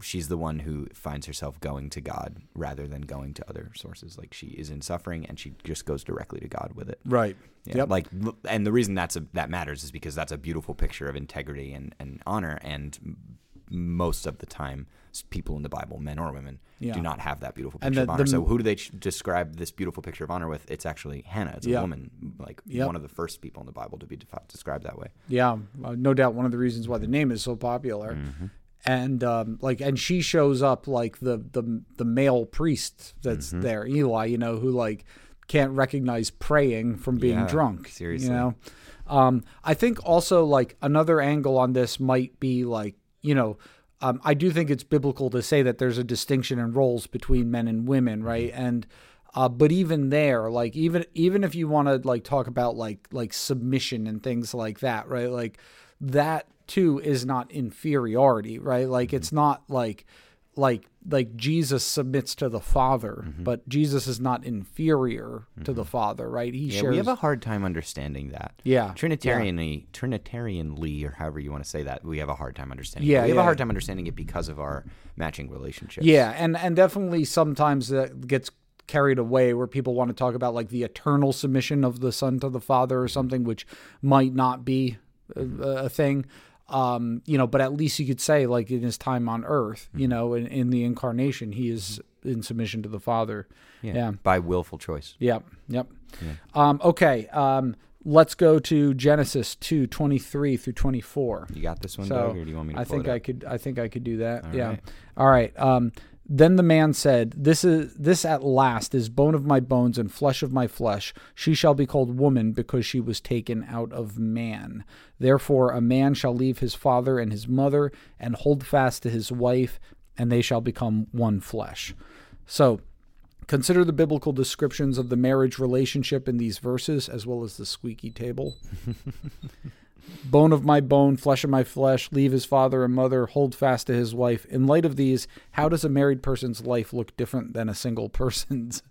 she's the one who finds herself going to God rather than going to other sources. Like she is in suffering and she just goes directly to God with it. Right. Yeah, Yep. Like, and the reason that's a, that matters is because that's a beautiful picture of integrity and, and honor. And most of the time, people in the Bible, men or women, Yeah. do not have that beautiful picture the- of honor. the- so, who do they ch- describe this beautiful picture of honor with? It's actually Hannah. It's Yeah. a woman, like Yep. one of the first people in the Bible to be defi- described that way. Yeah, uh, no doubt one of the reasons why the name is so popular. And um, like, and she shows up like the the the male priest that's there, Eli, you know, who like can't recognize praying from being Yeah, drunk. seriously. you know. Um, I think also like another angle on this might be like you know. Um, I do think it's biblical to say that there's a distinction in roles between men and women, right? And uh, but even there, like even even if you want to like talk about like like submission and things like that, right? Like that too is not inferiority, right? Like it's mm-hmm. not like like like Jesus submits to the Father, mm-hmm. but Jesus is not inferior to the mm-hmm. Father, right? He Yeah, shares. we have a hard time understanding that. Yeah, Trinitarianly, Trinitarianly, or however you want to say that, we have a hard time understanding. Yeah, it. we have a hard time understanding it because of our matching relationships. Yeah, and and definitely sometimes that gets carried away where people want to talk about like the eternal submission of the son to the father or something which might not be a, a thing um you know but at least you could say like in his time on earth you know in, in the incarnation he is in submission to the father yeah by willful choice. Yep. Yep. Um, okay. Um, let's go to Genesis two twenty three through 24. You got this one, So Doug, or do you want me to I pull think I could. I think I could do that. All yeah. right. All right. Um, then the man said, "This is this at last is bone of my bones and flesh of my flesh. She shall be called woman because she was taken out of man. Therefore, a man shall leave his father and his mother and hold fast to his wife, and they shall become one flesh." So, Consider the biblical descriptions of the marriage relationship in these verses, as well as the squeaky table. [LAUGHS] bone of my bone, flesh of my flesh, leave his father and mother, hold fast to his wife. In light of these, how does a married person's life look different than a single [LAUGHS] person's?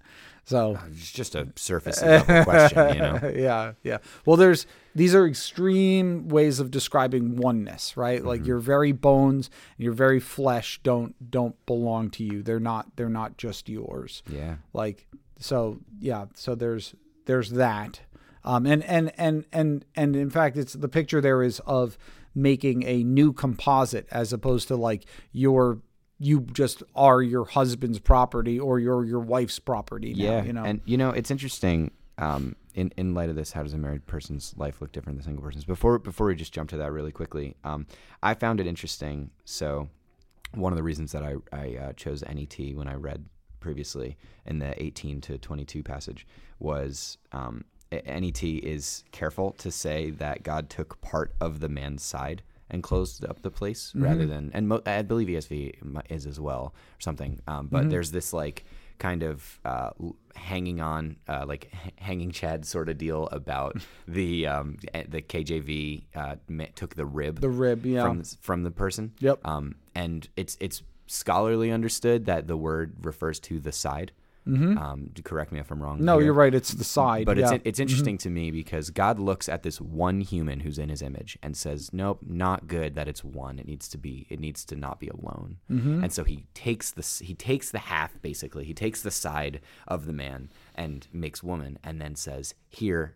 So, uh, It's just a surface level question, you know. [LAUGHS] yeah, yeah. Well, there's these are extreme ways of describing oneness, right? Like mm-hmm. your very bones and your very flesh don't don't belong to you. They're not they're not just yours. Yeah. Like so, yeah. So there's there's that, um, and and and and and in fact, it's the picture there is of making a new composite as opposed to like your you just are your husband's property or your your wife's property. Now, Yeah. you know. And you know, it's interesting. Um, in in light of this, how does a married person's life look different than a single person's? Before before we just jump to that really quickly, um, I found it interesting. So, one of the reasons that I I uh, chose NET when I read previously in the 18 to 22 passage was um, NET is careful to say that God took part of the man's side and closed up the place rather than and mo- I believe ESV is as well or something. Um, but there's this like kind of uh, hanging on, uh, like h- hanging Chad sort of deal about [LAUGHS] the um, eh, the KJV uh, took the rib the rib, yeah. from the, from the person. Yep. Um, and it's it's scholarly understood that the word refers to the side. Um, to correct me if I'm wrong. Mm-hmm. No, here. you're right. It's the side. But yeah. Mm-hmm. it's it's interesting to me because God looks at this one human who's in His image and says, "Nope, not good that it's one. It needs to be. It needs to not be alone." Mm-hmm. And so He takes the He takes the half basically. He takes the side of the man and makes woman, and then says, "Here,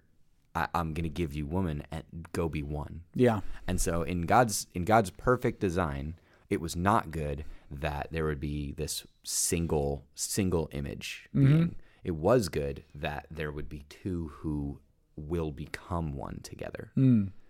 I, I'm going to give you woman, and go be one." yeah. And so in God's in God's perfect design, it was not good that there would be this single single image Mm-hmm. being. It was good that there would be two who will become one together.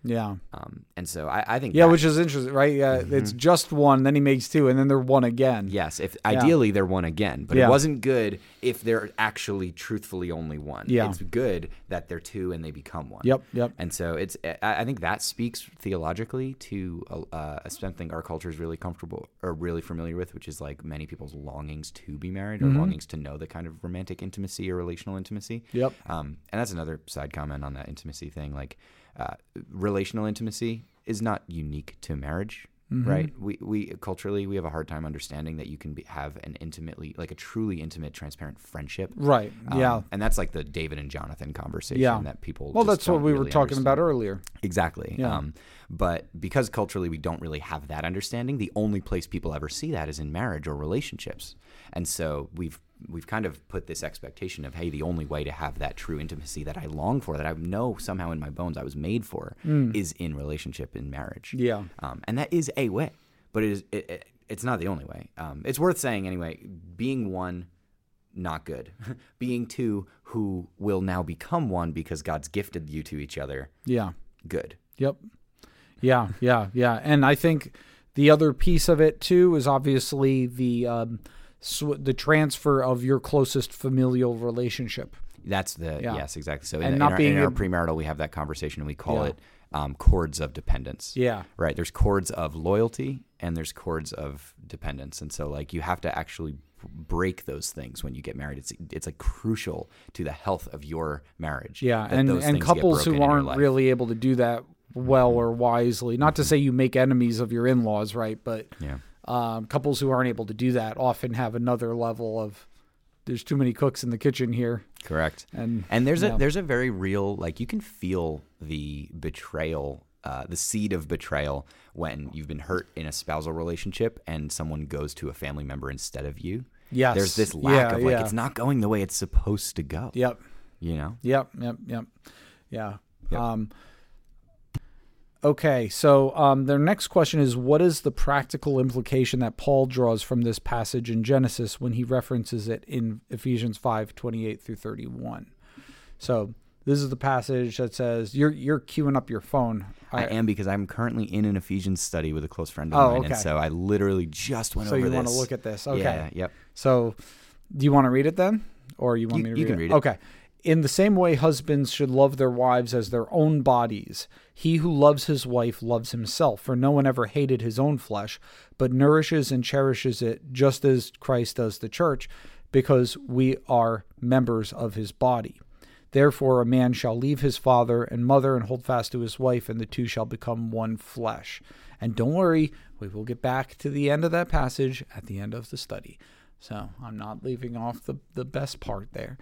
Yeah. Um, and so I, I think Yeah, that- which is interesting, right? Yeah, Mm-hmm. it's just one, then he makes two, and then they're one again. Yes, if ideally they're one again, but Yeah. it wasn't good if they're actually truthfully only one. Yeah. It's good that they're two and they become one. Yep, yep. And so it's I I think that speaks theologically to uh, something our culture is really comfortable or really familiar with, which is like many people's longings to be married or longings to know the kind of romantic intimacy or relational intimacy. Yep. Um, and that's another side comment on that intimacy thing. Like, uh, relational intimacy is not unique to marriage, Mm-hmm. right? We we culturally we have a hard time understanding that you can be, have an intimately, like a truly intimate, transparent friendship. Right. Um, yeah. and that's like the David and Jonathan conversation Yeah. that people. Well, that's what we were really talking about earlier. Exactly. Yeah. Um, but because culturally we don't really have that understanding, the only place people ever see that is in marriage or relationships. And so we've we've kind of put this expectation of hey, the only way to have that true intimacy that I long for, that I know somehow in my bones I was made for, is in relationship in marriage. Mm. Yeah. Um, and that is a way, but it is it, it, it's not the only way. Um, it's worth saying anyway. Being one not good. [LAUGHS] Being two who will now become one because God's gifted you to each other, Yeah. good. Yep. Yeah, yeah, yeah. And I think the other piece of it too is obviously the um, sw- the transfer of your closest familial relationship. That's the Yeah. yes, exactly. So And in, in not our, being in our premarital, we have that conversation, and we call Yeah. it um, cords of dependence. Yeah. Right. There's cords of loyalty, and there's cords of dependence, and so like you have to actually break those things when you get married. It's it's like crucial to the health of your marriage. Yeah, and and couples who aren't really able to do that well or wisely. Not to say you make enemies of your in-laws, right? But Yeah. Um, couples who aren't able to do that often have another level of there's too many cooks in the kitchen here, Correct. and And there's a there's a very real like you can feel the betrayal, uh, the seed of betrayal when you've been hurt in a spousal relationship and someone goes to a family member instead of you. Yes. There's this lack Yeah, of like yeah. it's not going the way it's supposed to go. Yep. You know. Yep, yep, yep. Yeah. Yep. Um, okay, so um, their next question is What is the practical implication that Paul draws from this passage in Genesis when he references it in Ephesians 5 28 through 31? So this is the passage that says, You're, you're queuing up your phone. I am because I'm currently in an Ephesians study with a close friend of Oh, mine, okay. and so I literally just went So over this. So you want to look at this? Okay. Yeah. Yep. So, do you want to read it then, or you want You- me to you read can it? read it. Okay. In the same way, husbands should love their wives as their own bodies. He who loves his wife loves himself, for no one ever hated his own flesh, but nourishes and cherishes it, just as Christ does the church, because we are members of his body. Therefore, a man shall leave his father and mother and hold fast to his wife, and the two shall become one flesh. And don't worry, we will get back to the end of that passage at the end of the study. So I'm not leaving off the, the best part there.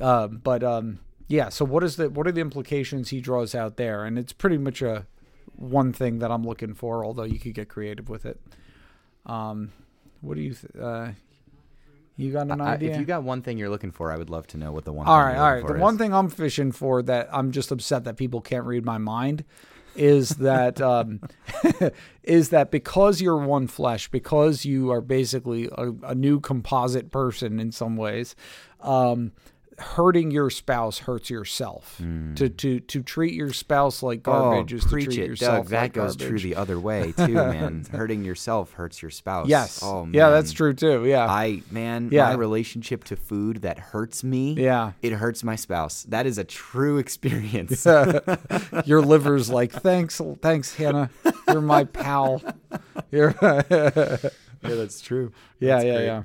Um, but um, yeah, so what is the what are the implications he draws out there? And it's pretty much a one thing that I'm looking for, although you could get creative with it. Um, what do you th- uh, you got an I- idea? if you got one thing you're looking for, I would love to know what the one. All right, all for The is. one thing I'm fishing for that I'm just upset that people can't read my mind is that um, [LAUGHS] is that because you're one flesh, because you are basically a, a new composite person in some ways, um, hurting your spouse hurts yourself. To hmm. to to treat your spouse like garbage oh, is to treat it, yourself Doug. That like goes garbage. true the other way [LAUGHS] too, man. Hurting yourself hurts your spouse. Yes. Oh, man. yeah, that's true too. Yeah. I man, Yeah. my relationship to food that hurts me. Yeah. It hurts my spouse. That is a true [LAUGHS] experience. [LAUGHS] your liver's like, thanks, thanks, Hannah. You're my pal. You're yeah, that's true. yeah, That's yeah, great. yeah.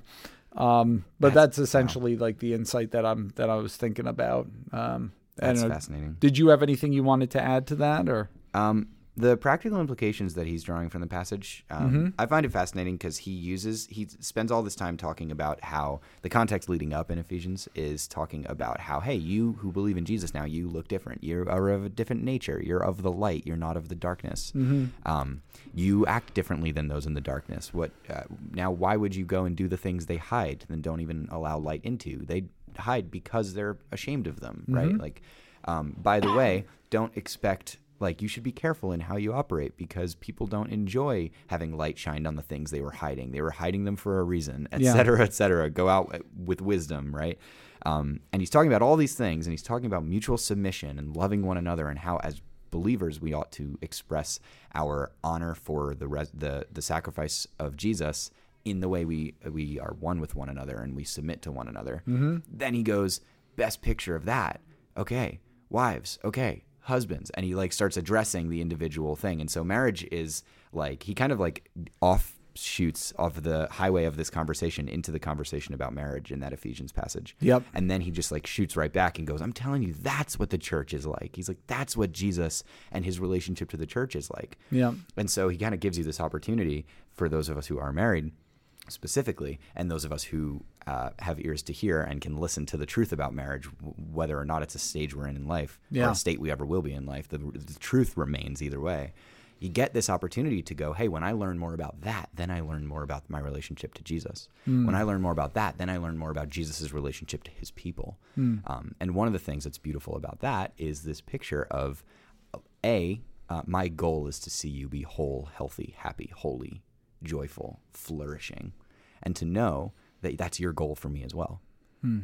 Um, but that's, essentially like the insight that I'm that I was thinking about. Um, That's know, fascinating. Did you have anything you wanted to add to that, or Um, the practical implications that he's drawing from the passage, um, Mm-hmm. I find it fascinating because he uses he spends all this time talking about how the context leading up in Ephesians is talking about how hey, you who believe in Jesus now, you look different. You are of a different nature. You're of the light. You're not of the darkness. Mm-hmm. Um, you act differently than those in the darkness. What uh, now? Why would you go and do the things they hide and don't even allow light into? They hide because they're ashamed of them, right? Like, um, by the way, don't expect like you should be careful in how you operate because people don't enjoy having light shined on the things they were hiding. They were hiding them for a reason, et Yeah. cetera, et cetera. Go out with wisdom, right? Um, and he's talking about all these things, and he's talking about mutual submission and loving one another, and how as believers we ought to express our honor for the res- the the sacrifice of Jesus in the way we we are one with one another and we submit to one another. Then he goes, best picture of that. Okay, wives. Okay, husbands, and he like starts addressing the individual thing. And so marriage is like he kind of like offshoots off the highway of this conversation into the conversation about marriage in that Ephesians passage. Yep. And then he just like shoots right back and goes, I'm telling you, that's what the church is like. He's like, that's what Jesus and his relationship to the church is like. Yeah. And so he kind of gives you this opportunity for those of us who are married specifically, and those of us who uh, have ears to hear and can listen to the truth about marriage, w- whether or not it's a stage we're in in life or a state we ever will be in life. The, the truth remains either way. You get this opportunity to go, hey, when I learn more about that, then I learn more about my relationship to Jesus. When I learn more about that, then I learn more about Jesus' relationship to his people. Um, and one of the things that's beautiful about that is this picture of a uh, my goal is to see you be whole healthy happy holy joyful flourishing and to know that that's your goal for me as well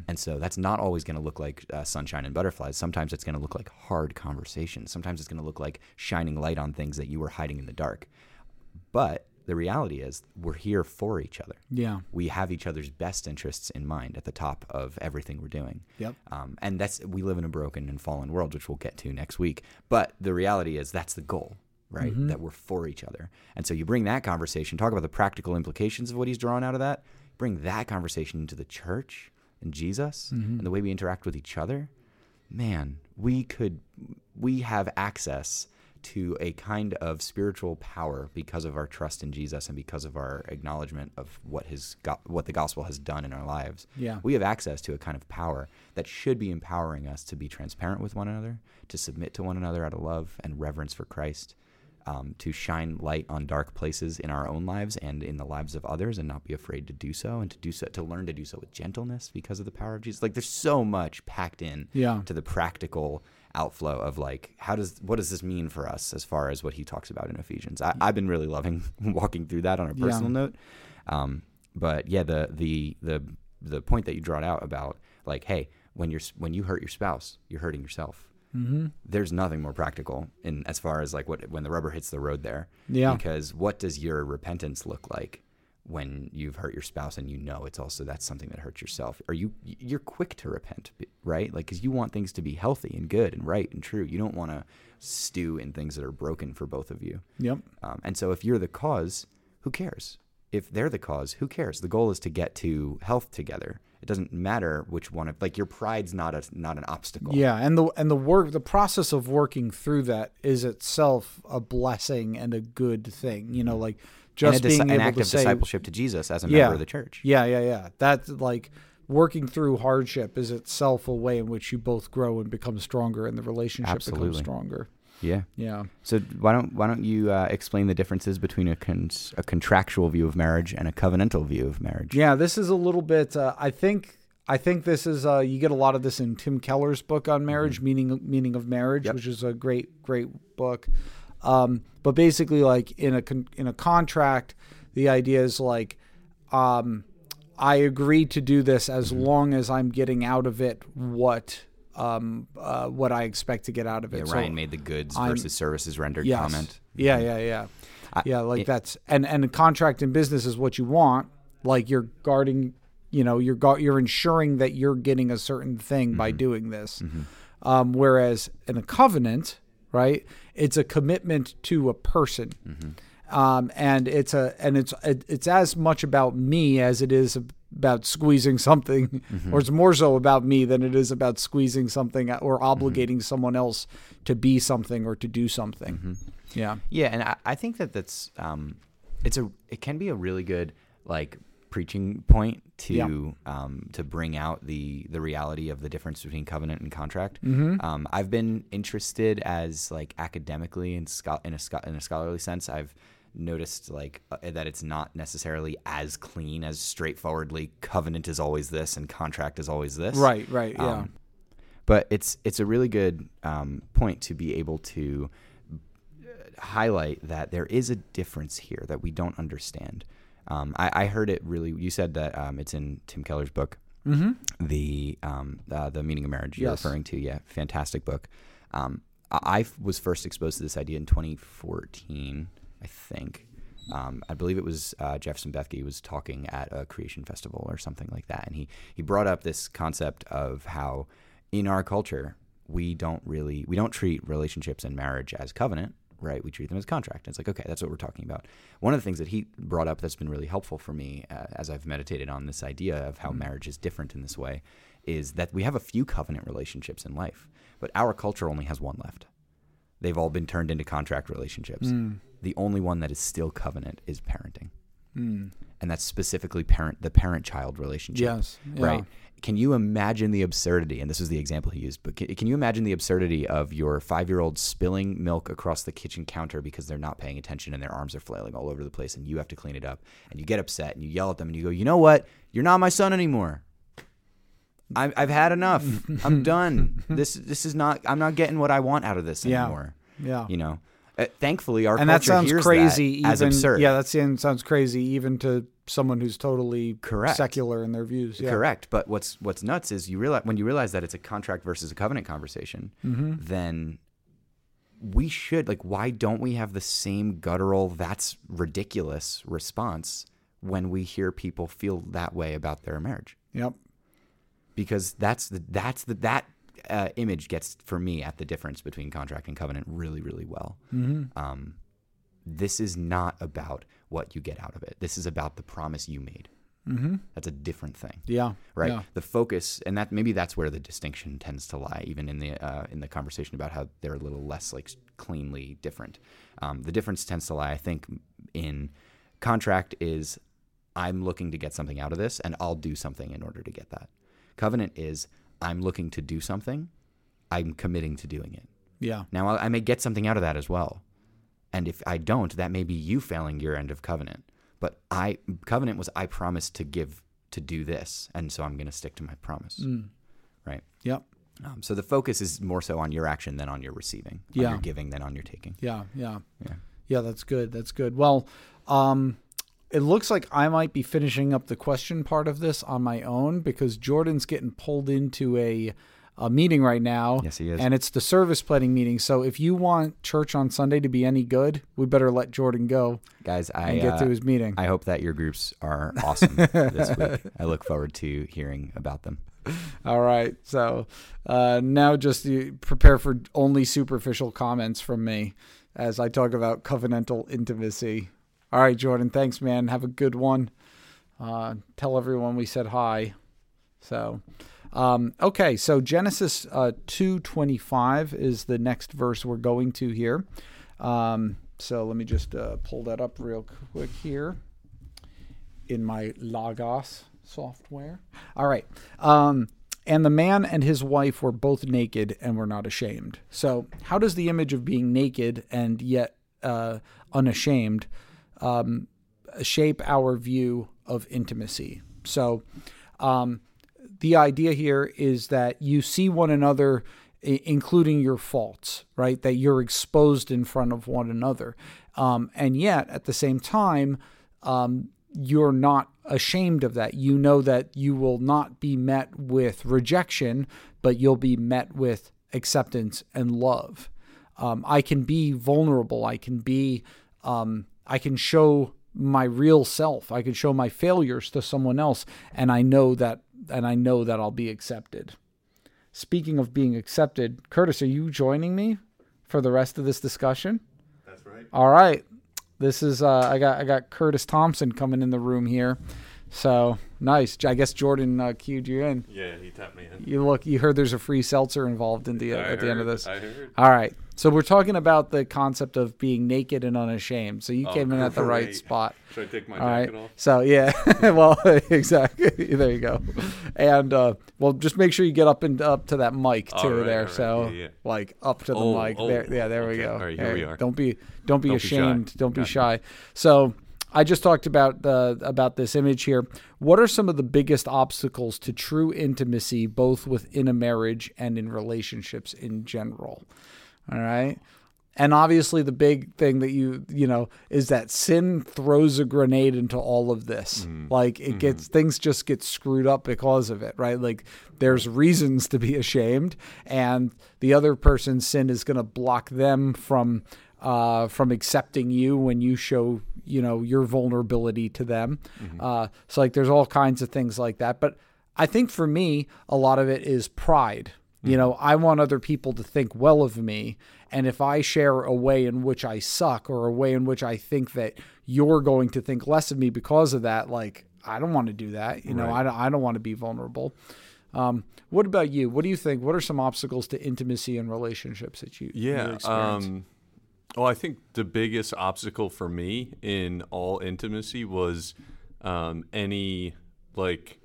and so that's not always going to look like uh, sunshine and butterflies sometimes it's going to look like hard conversations sometimes it's going to look like shining light on things that you were hiding in the dark but the reality is we're here for each other Yeah. we have each other's best interests in mind at the top of everything we're doing. Yep. Um, and that's we live in a broken and fallen world, which we'll get to next week. But the reality is that's the goal, right? Mm-hmm. That we're for each other. And so you bring that conversation, talk about the practical implications of what he's drawn out of that. Bring that conversation into the church and Jesus Mm-hmm. and the way we interact with each other. Man, we could we have access to a kind of spiritual power because of our trust in Jesus and because of our acknowledgement of what his what the gospel has done in our lives. Yeah. We have access to a kind of power that should be empowering us to be transparent with one another, to submit to one another out of love and reverence for Christ, um, to shine light on dark places in our own lives and in the lives of others, and not be afraid to do so, and to do so to learn to do so with gentleness because of the power of Jesus. Like there's so much packed in Yeah. to the practical outflow of like how does what does this mean for us as far as what he talks about in Ephesians. I, I've been really loving [LAUGHS] walking through that on a Yeah. personal note. Um, but yeah, the the the the point that you brought out about like, hey, when you're when you hurt your spouse, you're hurting yourself. Mm-hmm. There's nothing more practical in as far as like what when the rubber hits the road there. Yeah. Because what does your repentance look like when you've hurt your spouse and you know it's also that's something that hurts yourself? Are you you're quick to repent, right? Like because you want things to be healthy and good and right and true. You don't want to stew in things that are broken for both of you. Yep. Um, and so if you're the cause, who cares? If they're the cause, who cares? The goal is to get to health together. It doesn't matter which one of like your pride's not a not an obstacle. Yeah, and the and the work the process of working through that is itself a blessing and a good thing. You know, mm-hmm. like And a just dis- being an able act of say, discipleship to Jesus as a Yeah. member of the church. Yeah, yeah, yeah. That's like working through hardship is itself a way in which you both grow and become stronger, and the relationship Absolutely. becomes stronger. Yeah. Yeah. So why don't why don't you uh, explain the differences between a, a contractual view of marriage and a covenantal view of marriage? Yeah, this is a little bit. Uh, I think. I think this is. Uh, you get a lot of this in Tim Keller's book on marriage, meaning meaning of marriage, Yep. which is a great great book. Um, but basically, like in a con- in a contract, the idea is like, um, I agree to do this as long as I'm getting out of it what um, uh, what I expect to get out of it. Yeah, So- Ryan made the goods I'm- versus services rendered Yes. comment. Yeah, yeah, yeah. I- yeah, like it- that's and and a contract in business is what you want. Like you're guarding, you know, you're gu- you're ensuring that you're getting a certain thing Mm-hmm. by doing this. Um, whereas in a covenant, right, it's a commitment to a person. Mm-hmm. Um, and it's a and it's it, it's as much about me as it is about squeezing something, Mm-hmm. or it's more so about me than it is about squeezing something or Mm-hmm. obligating someone else to be something or to do something. Mm-hmm. Yeah. Yeah, and I, I think that that's um, it's a it can be a really good like preaching point to Yeah. um, to bring out the the reality of the difference between covenant and contract. Mm-hmm. Um, I've been interested as like academically and scho- in a scho- in a scholarly sense. I've noticed like uh, that it's not necessarily as clean as straightforwardly covenant is always this and contract is always this. Right. Right. Yeah. Um, but it's it's a really good um, point to be able to uh, highlight that there is a difference here that we don't understand. Um, I, I heard it really. You said that um, it's in Tim Keller's book, mm-hmm. the um, uh, the meaning of marriage. You're Yes. referring to, yeah, fantastic book. Um, I, I was first exposed to this idea in 2014, I think. Um, I believe it was uh, Jefferson Bethke was talking at a creation festival or something like that, and he he brought up this concept of how in our culture we don't really we don't treat relationships and marriage as covenant right? We treat them as contract. It's like okay that's what we're talking about. One of the things that he brought up that's been really helpful for me uh, as i've meditated on this idea of how marriage is different in this way is that we have a few covenant relationships in life but our culture only has one left they've all been turned into contract relationships Mm. the only one that is still covenant is parenting Mm. and that's specifically parent the parent child relationship Yes. Yeah. right? Can you imagine the absurdity? And this is the example he used, but can, can you imagine the absurdity of your five year old spilling milk across the kitchen counter because they're not paying attention and their arms are flailing all over the place and you have to clean it up and you get upset and you yell at them and you go, you know what? You're not my son anymore. I've, I've had enough. I'm [LAUGHS] done. This this is not. I'm not getting what I want out of this Yeah. anymore. Yeah. You know. Uh, thankfully, our and that culture sounds hears crazy. that as even, absurd. Yeah, that sounds sounds crazy even to someone who's totally Correct. secular in their views. Yeah. Correct. But what's what's nuts is you realize when you realize that it's a contract versus a covenant conversation, Mm-hmm. then we should like why don't we have the same guttural that's ridiculous response when we hear people feel that way about their marriage? Yep. Because that's the that's the that uh, image gets for me at the difference between contract and covenant really really well. Mm-hmm. Um, this is not about what you get out of it. This is about the promise you made. Mm-hmm. That's a different thing Yeah. right Yeah. the focus and that maybe that's where the distinction tends to lie even in the uh, in the conversation about how they're a little less like cleanly different um, the difference tends to lie i think in contract is i'm looking to get something out of this and i'll do something in order to get that covenant is i'm looking to do something i'm committing to doing it Yeah. now I I may get something out of that as well. And if I don't, that may be you failing your end of covenant. But I covenant was I promised to give to do this, and so I'm going to stick to my promise. Mm. Right. Yep. Um, so the focus is more so on your action than on your receiving. On Yeah. your giving than on your taking. Yeah. Yeah. Yeah. Yeah. That's good. That's good. Well, um, it looks like I might be finishing up the question part of this on my own because Jordan's getting pulled into a a meeting right now. Yes, he is. And it's the service planning meeting. So if you want church on Sunday to be any good, we better let Jordan go Guys, I and get uh, to his meeting. I hope that your groups are awesome this week. [LAUGHS] I look forward to hearing about them. All right. So uh, now just prepare for only superficial comments from me as I talk about covenantal intimacy. All right, Jordan. Thanks, man. Have a good one. Uh, tell everyone we said hi. So, um, okay. So Genesis uh, two twenty five is the next verse we're going to here. Um, so let me just uh, pull that up real quick here in my Logos software. All right. Um, and the man and his wife were both naked and were not ashamed. So, how does the image of being naked and yet uh, unashamed um, shape our view of intimacy? So, um, the idea here is that you see one another, i- including your faults, right? That you're exposed in front of one another. Um, and yet, at the same time, um, you're not ashamed of that. You know that you will not be met with rejection, but you'll be met with acceptance and love. Um, I can be vulnerable. I can be, um, I can show my real self. I can show my failures to someone else, and I know that, and I know that I'll be accepted. Speaking of being accepted, Curtis, are you joining me for the rest of this discussion? That's right. All right. This is uh, I got I got Curtis Thompson coming in the room here. So nice. I guess Jordan uh, cued you in. Yeah, he tapped me in. You look. You heard there's a free seltzer involved in the uh, at the end of this. I heard. All right. So we're talking about the concept of being naked and unashamed. So you Oh, came in at the right great. spot. Should I take my All right. jacket off? So yeah, [LAUGHS] well, [LAUGHS] exactly. There you go. And uh, well, just make sure you get up and up to that mic too. Right, there, right. so Yeah, yeah. like up to the Oh, mic. oh, there, yeah, there we go. All right, here we are. Don't be, don't be Don't be ashamed. don't be Got shy. So. I just talked about the about this image here. What are some of the biggest obstacles to true intimacy, both within a marriage and in relationships in general? All right. And obviously the big thing that you you know is that sin throws a grenade into all of this. Like it gets things just get screwed up because of it, right? Like there's reasons to be ashamed and the other person's sin is going to block them from uh, from accepting you when you show you know your vulnerability to them. Uh, so like there's all kinds of things like that. But I think for me, a lot of it is pride. You know, I want other people to think well of me. And if I share a way in which I suck or a way in which I think that you're going to think less of me because of that, like, I don't want to do that. You know, I don't, I don't want to be vulnerable. Um, what about you? What do you think? What are some obstacles to intimacy and relationships that you, you Yeah. experience? Um, well, I think the biggest obstacle for me in all intimacy was um, any like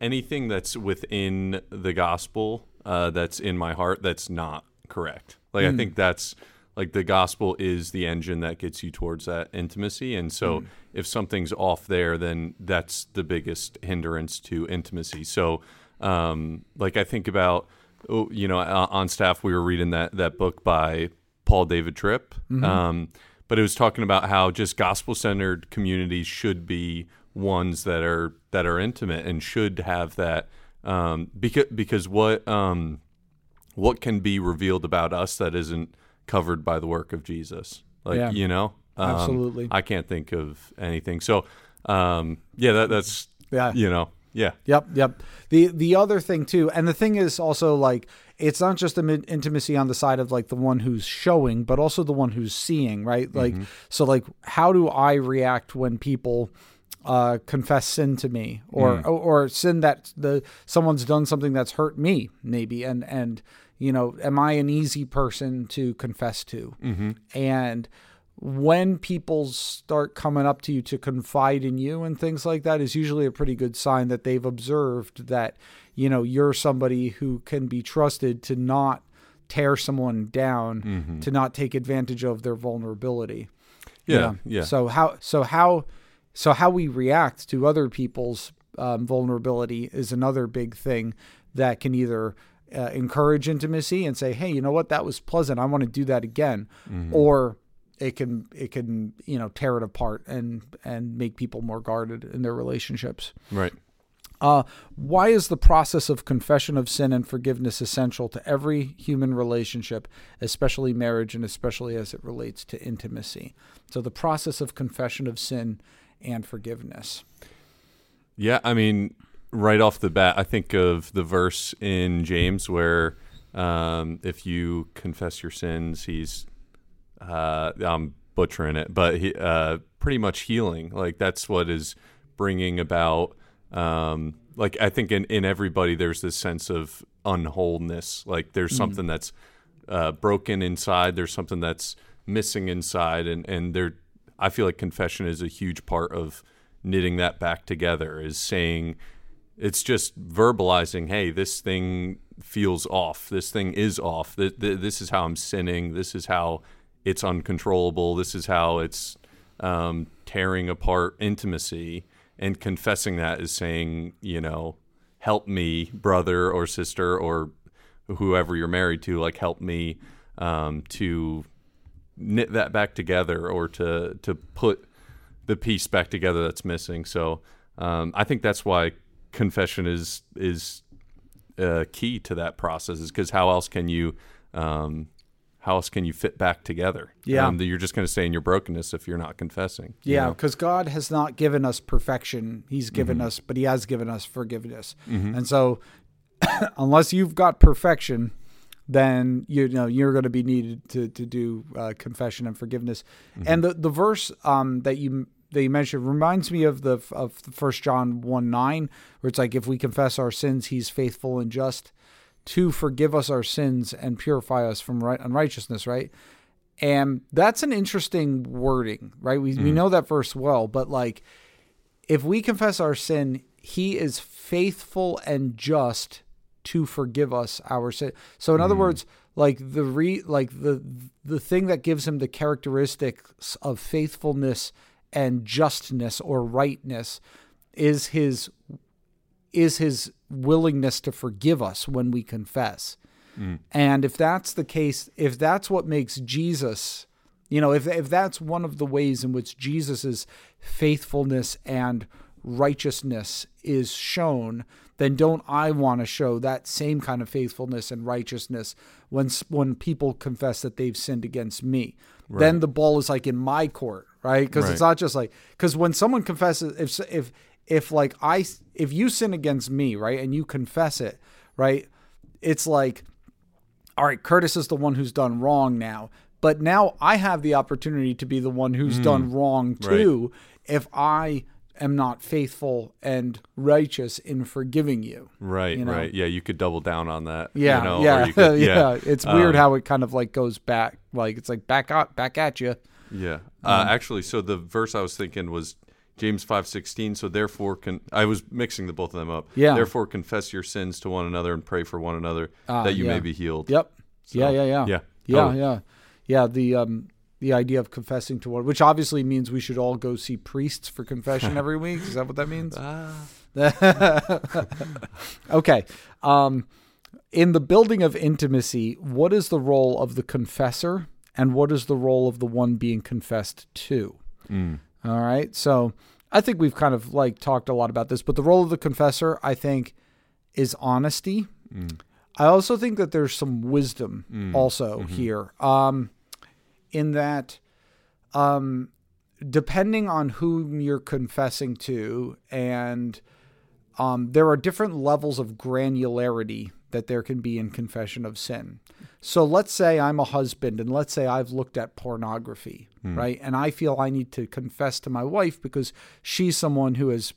anything that's within the gospel uh, that's in my heart that's not correct. Like I think that's like the gospel is the engine that gets you towards that intimacy, and so if something's off there, then that's the biggest hindrance to intimacy. So, um, like I think about oh, you know on staff we were reading that that book by Paul David Tripp. Um, but it was talking about how just gospel centered communities should be ones that are that are intimate and should have that um, because because what um, what can be revealed about us that isn't covered by the work of Jesus like Yeah. you know Um, Absolutely. I can't think of anything so um, yeah that, that's Yeah. you know yeah Yep, yep. The the other thing too, and the thing is also like it's not just an intimacy on the side of like the one who's showing, but also the one who's seeing, right? Like so like how do I react when people uh, confess sin to me or, hmm. or or sin that the someone's done something that's hurt me maybe. And and you know am I an easy person to confess to? Mm-hmm. And when people start coming up to you to confide in you and things like that is usually a pretty good sign that they've observed that you know you're somebody who can be trusted to not tear someone down mm-hmm. to not take advantage of their vulnerability. Yeah. yeah. So how so how so how we react to other people's um, vulnerability is another big thing that can either uh, encourage intimacy and say, "Hey, you know what? That was pleasant. I want to do that again," or it can it can you know tear it apart and and make people more guarded in their relationships. right Uh, why is the process of confession of sin and forgiveness essential to every human relationship, especially marriage and especially as it relates to intimacy? So, the process of confession of sin and forgiveness. Yeah, I mean, right off the bat, I think of the verse in James where um, if you confess your sins, he's uh, I'm butchering it, but he, uh, pretty much healing. Like that's what is bringing about. Um, like I think in in everybody, there's this sense of unwholeness. Like there's something that's uh, broken inside. There's something that's missing inside, and and there. I feel like confession is a huge part of knitting that back together. Is saying it's just verbalizing, hey, this thing feels off. This thing is off. Th- th- this is how I'm sinning. This is how it's uncontrollable. This is how it's um, tearing apart intimacy. And confessing that is saying, you know, help me, brother or sister or whoever you're married to, like help me um, to knit that back together or to to put the piece back together that's missing. So um, I think that's why confession is is uh, key to that process. Is because how else can you um, how else can you fit back together? Yeah. um, you're just going to stay in your brokenness if you're not confessing. you Yeah, know? because God has not given us perfection. He's given us, but He has given us forgiveness. And so, [COUGHS] unless you've got perfection, then you know you're going to be needed to to do uh, confession and forgiveness. And the the verse um, that you that you mentioned reminds me of the of First John one nine, where it's like if we confess our sins, He's faithful and just to forgive us our sins and purify us from right, unrighteousness. Right, and that's an interesting wording, right? We we know that verse well, but like if we confess our sin, He is faithful and just to forgive us our sin. So in other hmm. words, like the re like the the thing that gives him the characteristics of faithfulness and justness or rightness is his is his willingness to forgive us when we confess. Mm. And if that's the case, if that's what makes Jesus, you know, if if that's one of the ways in which Jesus's faithfulness and righteousness is shown, then don't I want to show that same kind of faithfulness and righteousness when when people confess that they've sinned against me? Then the ball is like in my court, right? Because it's not just like because when someone confesses, if if if like I if you sin against me, right, and you confess it, right, it's like all right, Curtis is the one who's done wrong now. But now I have the opportunity to be the one who's hmm. done wrong too if I am not faithful and righteous in forgiving you. Right, you know? right. Yeah, you could double down on that. Yeah, you know, or yeah, you could- [LAUGHS] yeah, It's weird Um, how it kind of like goes back, like it's like back up, back at you. Yeah. Um, Uh, actually, so the verse I was thinking was James five sixteen. So therefore, con- I was mixing the both of them up. Yeah. Therefore, confess your sins to one another and pray for one another Ah, that you yeah. may be healed. Yep. yeah, yeah, yeah, yeah. yeah, Oh. yeah, yeah. The um, the idea of confessing to one, which obviously means we should all go see priests for confession [LAUGHS] every week. Is that what that means? [LAUGHS] okay. Um, in the building of intimacy, what is the role of the confessor and what is the role of the one being confessed to? Mm. All right. So I think we've kind of like talked a lot about this, but the role of the confessor, I think, is honesty. Mm. I also think that there's some wisdom also Mm-hmm. here. Um, in that, um, depending on whom you're confessing to, and um, there are different levels of granularity that there can be in confession of sin. So let's say I'm a husband, and let's say I've looked at pornography, right? And I feel I need to confess to my wife because she's someone who is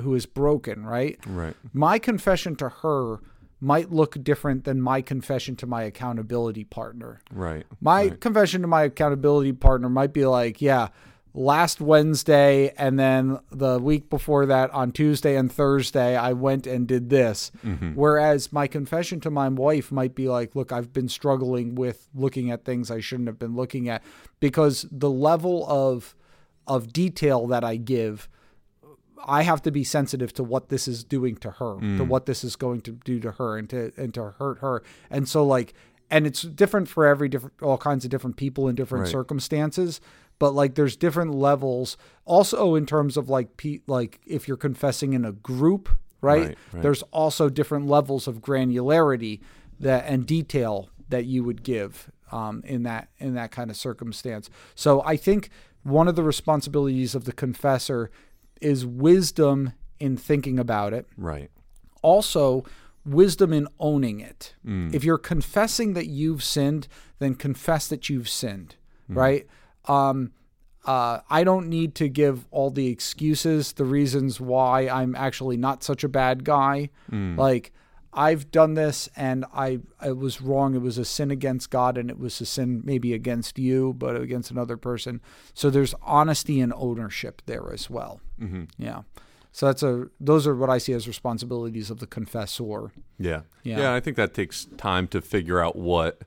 who is broken, right? Right. my confession to her might look different than my confession to my accountability partner. Right. My right. confession to my accountability partner might be like, yeah, last Wednesday and then the week before that on Tuesday and Thursday, I went and did this. Mm-hmm. Whereas my confession to my wife might be like, look, I've been struggling with looking at things I shouldn't have been looking at because the level of of detail that I give I have to be sensitive to what this is doing to her, to what this is going to do to her, and to and to hurt her. And so, like, and it's different for every different, all kinds of different people in different Right. circumstances. But like, there's different levels. Also, in terms of like, pe- like if you're confessing in a group, right? Right, right. There's also different levels of granularity that and detail that you would give um, in that in that kind of circumstance. So I think one of the responsibilities of the confessor is wisdom in thinking about it. Right. Also, wisdom in owning it. If you're confessing that you've sinned, then confess that you've sinned, right? Um, uh, I don't need to give all the excuses, the reasons why I'm actually not such a bad guy. Like, I've done this and I it was wrong. It was a sin against God and it was a sin maybe against you, but against another person. So there's honesty and ownership there as well. Mm-hmm. Yeah. So that's a those are what I see as responsibilities of the confessor. Yeah. Yeah. yeah. I think that takes time to figure out what,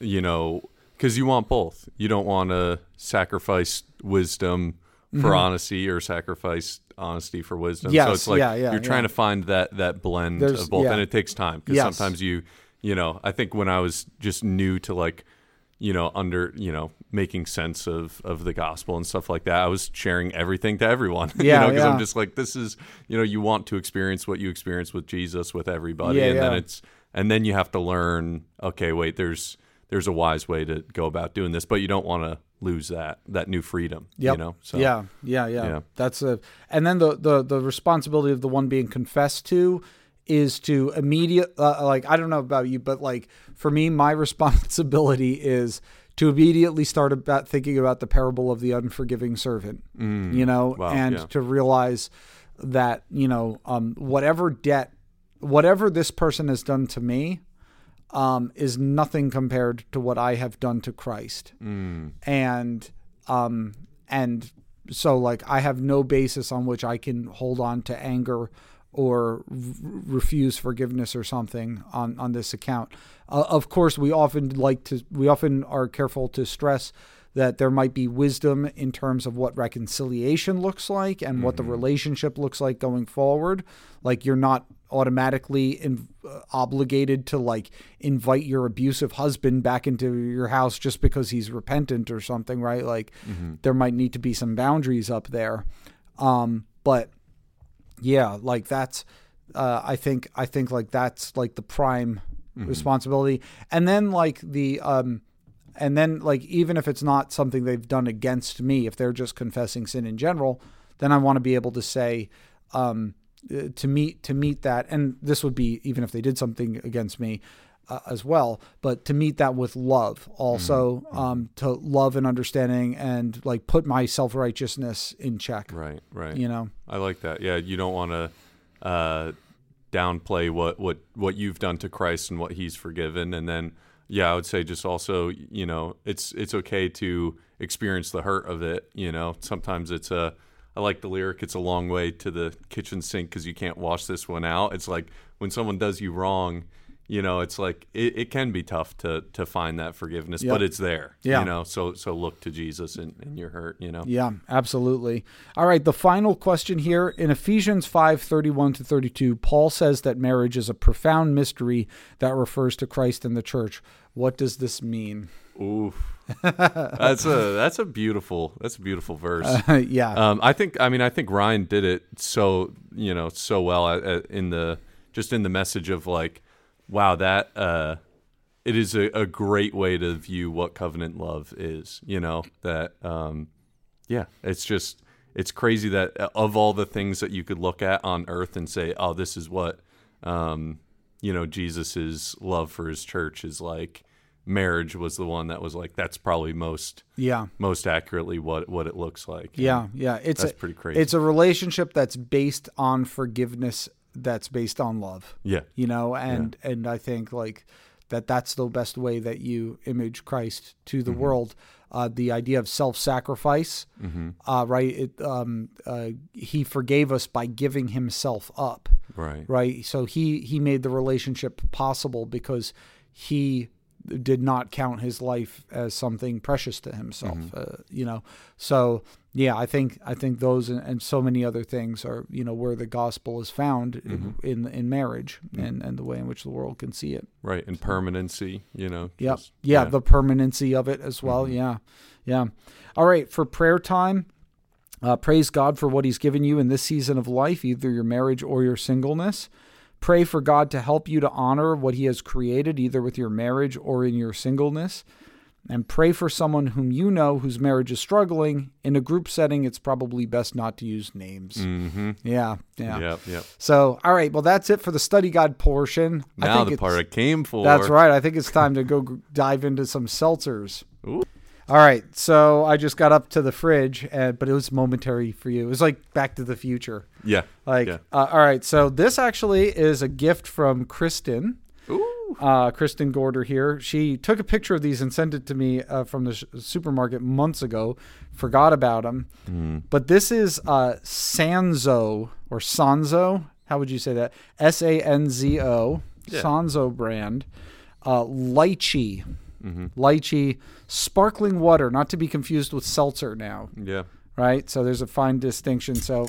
you know, because you want both. You don't want to sacrifice wisdom for honesty or sacrifice honesty for wisdom. so Mm-hmm. It's like yeah, yeah, you're trying yeah. to find that that blend There's- of both, and it takes time because Yes. sometimes you, you know, I think when I was just new to like, you know, under, you know, making sense of of the gospel and stuff like that, I was sharing everything to everyone. [LAUGHS] Yeah, you know, because yeah. I'm just like, this is, you know, you want to experience what you experience with Jesus with everybody, Yeah, and then it's and then you have to learn okay wait there's there's a wise way to go about doing this but you don't want to lose that that new freedom Yep. you know so yeah, yeah, yeah, Yeah. That's a and then the the the responsibility of the one being confessed to is to immediate uh, like I don't know about you, but like for me, my [LAUGHS] responsibility is to immediately start about thinking about the parable of the unforgiving servant. You know, Mm. Wow, and yeah. to realize that you know um, whatever debt, whatever this person has done to me, um, is nothing compared to what I have done to Christ. Mm. And um, and so like I have no basis on which I can hold on to anger or r- refuse forgiveness or something on on this account. Uh, of course, we often like to we often are careful to stress that there might be wisdom in terms of what reconciliation looks like and what the relationship looks like going forward. Like you're not automatically in, uh, obligated to like invite your abusive husband back into your house just because he's repentant or something, right? Like there might need to be some boundaries up there. Um, but yeah, like that's uh, I think I think like that's like the prime responsibility. And then like the um and then like even if it's not something they've done against me, if they're just confessing sin in general, then I want to be able to say um uh, to meet to meet that and this would be even if they did something against me uh, as well but to meet that with love also um to love and understanding and like put my self-righteousness in check Right, right. you know I like that. Yeah, you don't want to uh, downplay what, what what you've done to Christ and what He's forgiven, and then yeah, I would say just also you know it's it's okay to experience the hurt of it. You know, sometimes it's a I like the lyric. It's a long way to the kitchen sink because you can't wash this one out. It's like when someone does you wrong. You know, it's like it, it can be tough to to find that forgiveness, Yep. but it's there. Yeah. You know, so so look to Jesus and you're hurt. You know. Yeah, absolutely. All right, the final question here in Ephesians 5 31 to 32, Paul says that marriage is a profound mystery that refers to Christ and the church. What does this mean? Oof. that's a that's a beautiful that's a beautiful verse. [LAUGHS] yeah. Um, I think I mean I think Ryan did it so you know so well at, at, in the just in the message of like wow that uh, it is a, a great way to view what covenant love is you know that um, yeah it's just it's crazy that uh, of all the things that you could look at on earth and say oh this is what um, you know Jesus's love for his church is like marriage was the one that was like that's probably most yeah. most accurately what what it looks like. Yeah, yeah. It's That's a, pretty crazy. It's a relationship that's based on forgiveness that's based on love. Yeah. you know and and i think like that that's the best way that you image christ to Mm-hmm. the world uh, the idea of self-sacrifice Mm-hmm. uh, right it, um, uh, he forgave us by giving himself up Right. right so he he made the relationship possible because he did not count his life as something precious to himself uh, you know so yeah i think i think those and, and so many other things are you know where the gospel is found in mm-hmm. in, in marriage mm. and and the way in which the world can see it Right. And permanency, you know. Yep. just- yeah, the permanency of it as well. Mm-hmm. Yeah. Yeah. All right. For prayer time, uh, praise God for what He's given you in this season of life, either your marriage or your singleness. Pray for God to help you to honor what He has created, either with your marriage or in your singleness. And pray for someone whom you know whose marriage is struggling. In a group setting, it's probably best not to use names. Mm-hmm. Yeah. Yeah. Yep. Yep. So, all right. Well, that's it for the study guide portion. I Now think the part I came for. that's right. I think it's time to go dive into some seltzers. Ooh. All right. So I just got up to the fridge, and, but it was momentary for you. It was like Back to the Future. Yeah. Like, yeah. uh, all right. So this actually is a gift from Kristen. Uh, Kristen Gorder here. She took a picture of these and sent it to me uh, from the sh- supermarket months ago. Forgot about them. Mm. But this is uh, Sanzo or Sanzo. How would you say that? S A N Z O. Yeah. Sanzo brand. Uh, lychee. Mm-hmm. Lychee sparkling water, not to be confused with seltzer now, Yeah. right? So there's a fine distinction. So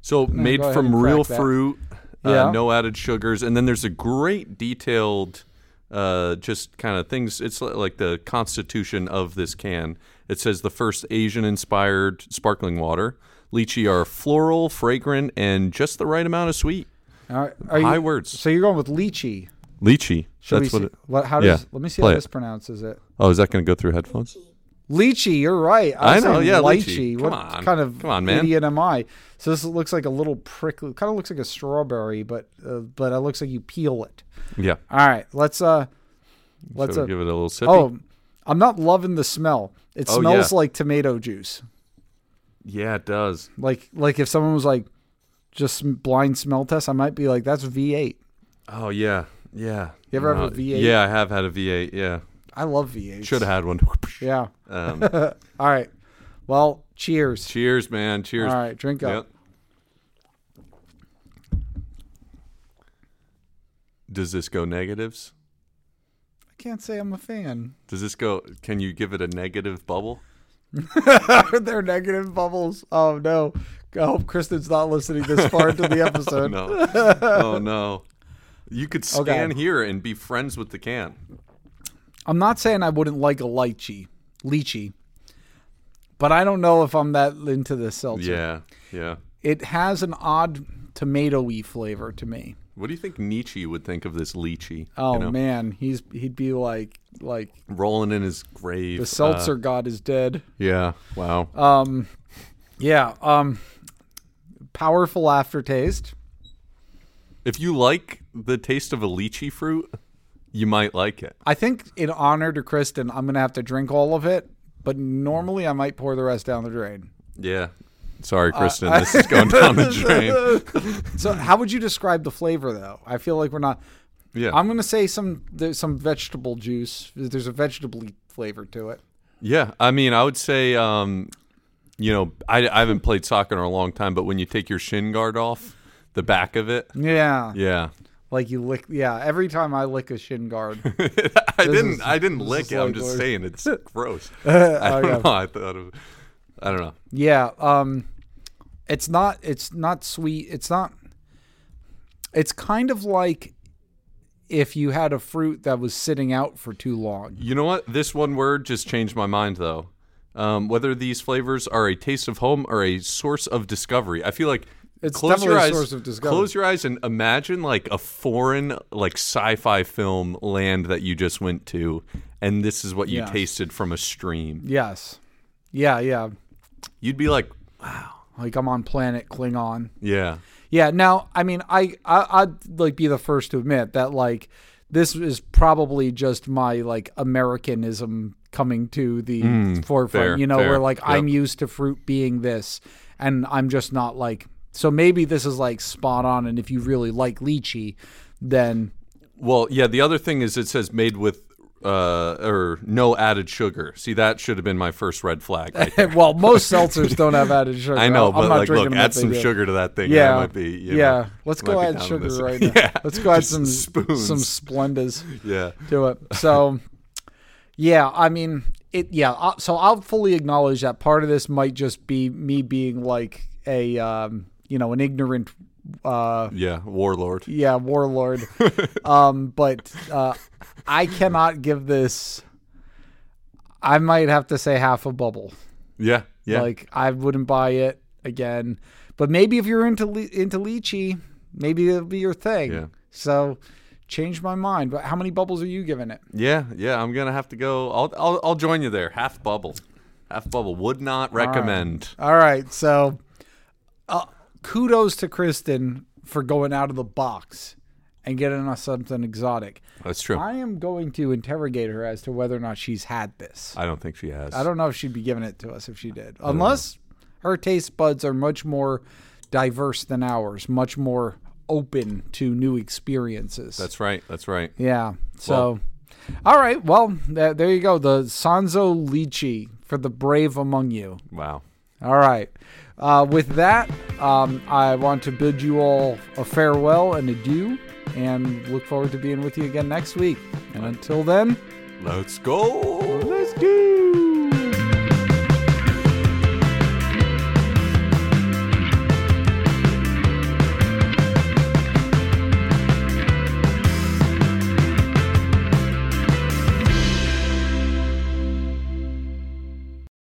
So made from real fruit, Yeah. uh, no added sugars, and then there's a great detailed, uh, just kind of things. It's like the constitution of this can. It says the first Asian-inspired sparkling water. Lychee are floral, fragrant, and just the right amount of sweet. are High you, words. So you're going with lychee. Lychee. Should That's what. It? How yeah. does? Let me see Play how it. this pronounces it. oh, is that going to go through headphones? Lychee, you're right. I was know, yeah, lychee. lychee. What Come on. kind of Come on, man. idiot am I? So this looks like a little prickly. Kind of looks like a strawberry, but uh, but it looks like you peel it. Yeah. All right, let's uh, let's so uh, give it a little sip. oh, I'm not loving the smell. It Oh, smells yeah. like tomato juice. Yeah, it does. Like like if someone was like just blind smell test, I might be like, that's V8. Oh yeah, yeah. You ever have a No, V8? Yeah, I have had a V8. Yeah, I love V8. should have had one. [LAUGHS] Yeah. Um, [LAUGHS] All right. Well, cheers. cheers, man. Cheers. All right, drink up. Yep. Does this go negatives? I can't say I'm a fan. Does this go? Can you give it a negative bubble? [LAUGHS] Are there negative bubbles? Oh no. I hope Kristen's not listening this far into the episode. No. oh no. You could scan Okay. here and be friends with the can. I'm not saying I wouldn't like a lychee, lychee, but I don't know if I'm that into the seltzer. Yeah, yeah. It has an odd tomatoey flavor to me. What do you think Nietzsche would think of this lychee? Oh you know? man, he's he'd be like like rolling in his grave. the seltzer Uh, god is dead. yeah. Wow. Um, yeah. Um, powerful aftertaste. if you like the taste of a lychee fruit, you might like it. I think in honor to Kristen, I'm gonna have to drink all of it. But normally, I might pour the rest down the drain. Yeah. Sorry, Uh, Kristen. [LAUGHS] this is going down the drain. [LAUGHS] So, how would you describe the flavor, though? I feel like we're not. Yeah. I'm gonna say some there's some vegetable juice. There's a vegetable flavor to it. Yeah, I mean, I would say, um, you know, I, I haven't played soccer in a long time, but when you take your shin guard off, the back of it, Yeah, yeah, like you lick. Yeah, every time I lick a shin guard. [LAUGHS] I didn't, is- I didn't lick it. I'm just saying it's [LAUGHS] gross. [LAUGHS] I Oh, don't yeah. know. I thought, it, I don't know. Yeah, um it's not it's not sweet. It's not it's kind of like if you had a fruit that was sitting out for too long. You know what? This one word just changed my mind, though. Um, whether these flavors are a taste of home or a source of discovery, I feel like It's close your definitely a eyes, source of discovery. Close your eyes and imagine like a foreign, like sci-fi film land that you just went to, and this is what you Yes. tasted from a stream. Yes. Yeah, yeah. You'd be like, wow. Like I'm on planet Klingon. yeah, Yeah, now I mean I, I I'd like be the first to admit that like this is probably just my like Americanism coming to the mm, forefront. fair, you know, fair. where like I'm used to fruit being this, and I'm just not like. So maybe this is like spot on, and if you really like lychee, then Well, yeah. The other thing is it says made with uh or no added sugar. See, that should have been my first red flag. Right there. [LAUGHS] well, most seltzers don't have added sugar. [LAUGHS] I know, I'm but not like, look, add some sugar to that thing. Yeah, might be. You yeah. know, Let's go add sugar right [LAUGHS] now. Yeah, Let's go add just some spoons. some Splendas. yeah. to it. So, yeah, I mean, it. Yeah, uh, so I'll fully acknowledge that part of this might just be me being like a, um, you know, an ignorant, uh, Yeah, warlord. yeah, warlord. [LAUGHS] um, but uh, I cannot give this. I might have to say half a bubble. Yeah, yeah. Like I wouldn't buy it again. But maybe if you're into into lychee, maybe it'll be your thing. Yeah. So. Change my mind, but how many bubbles are you giving it? yeah, yeah. I'm gonna have to go. I'll, I'll, I'll join you there. Half bubble, half bubble. Would not recommend. All right. So, uh, kudos to Kristen for going out of the box and getting us something exotic. That's true. I, am going to interrogate her as to whether or not she's had this. I don't think she has. I don't know if she'd be giving it to us if she did, unless her taste buds are much more diverse than ours, much more open to new experiences. That's right. That's right. yeah. So, all right. Well, th- there you go. The Sanzo Lychee for the brave among you. Wow. All right. Uh, with that, um, I want to bid you all a farewell and adieu, and look forward to being with you again next week. And until then, Let's go. let's go.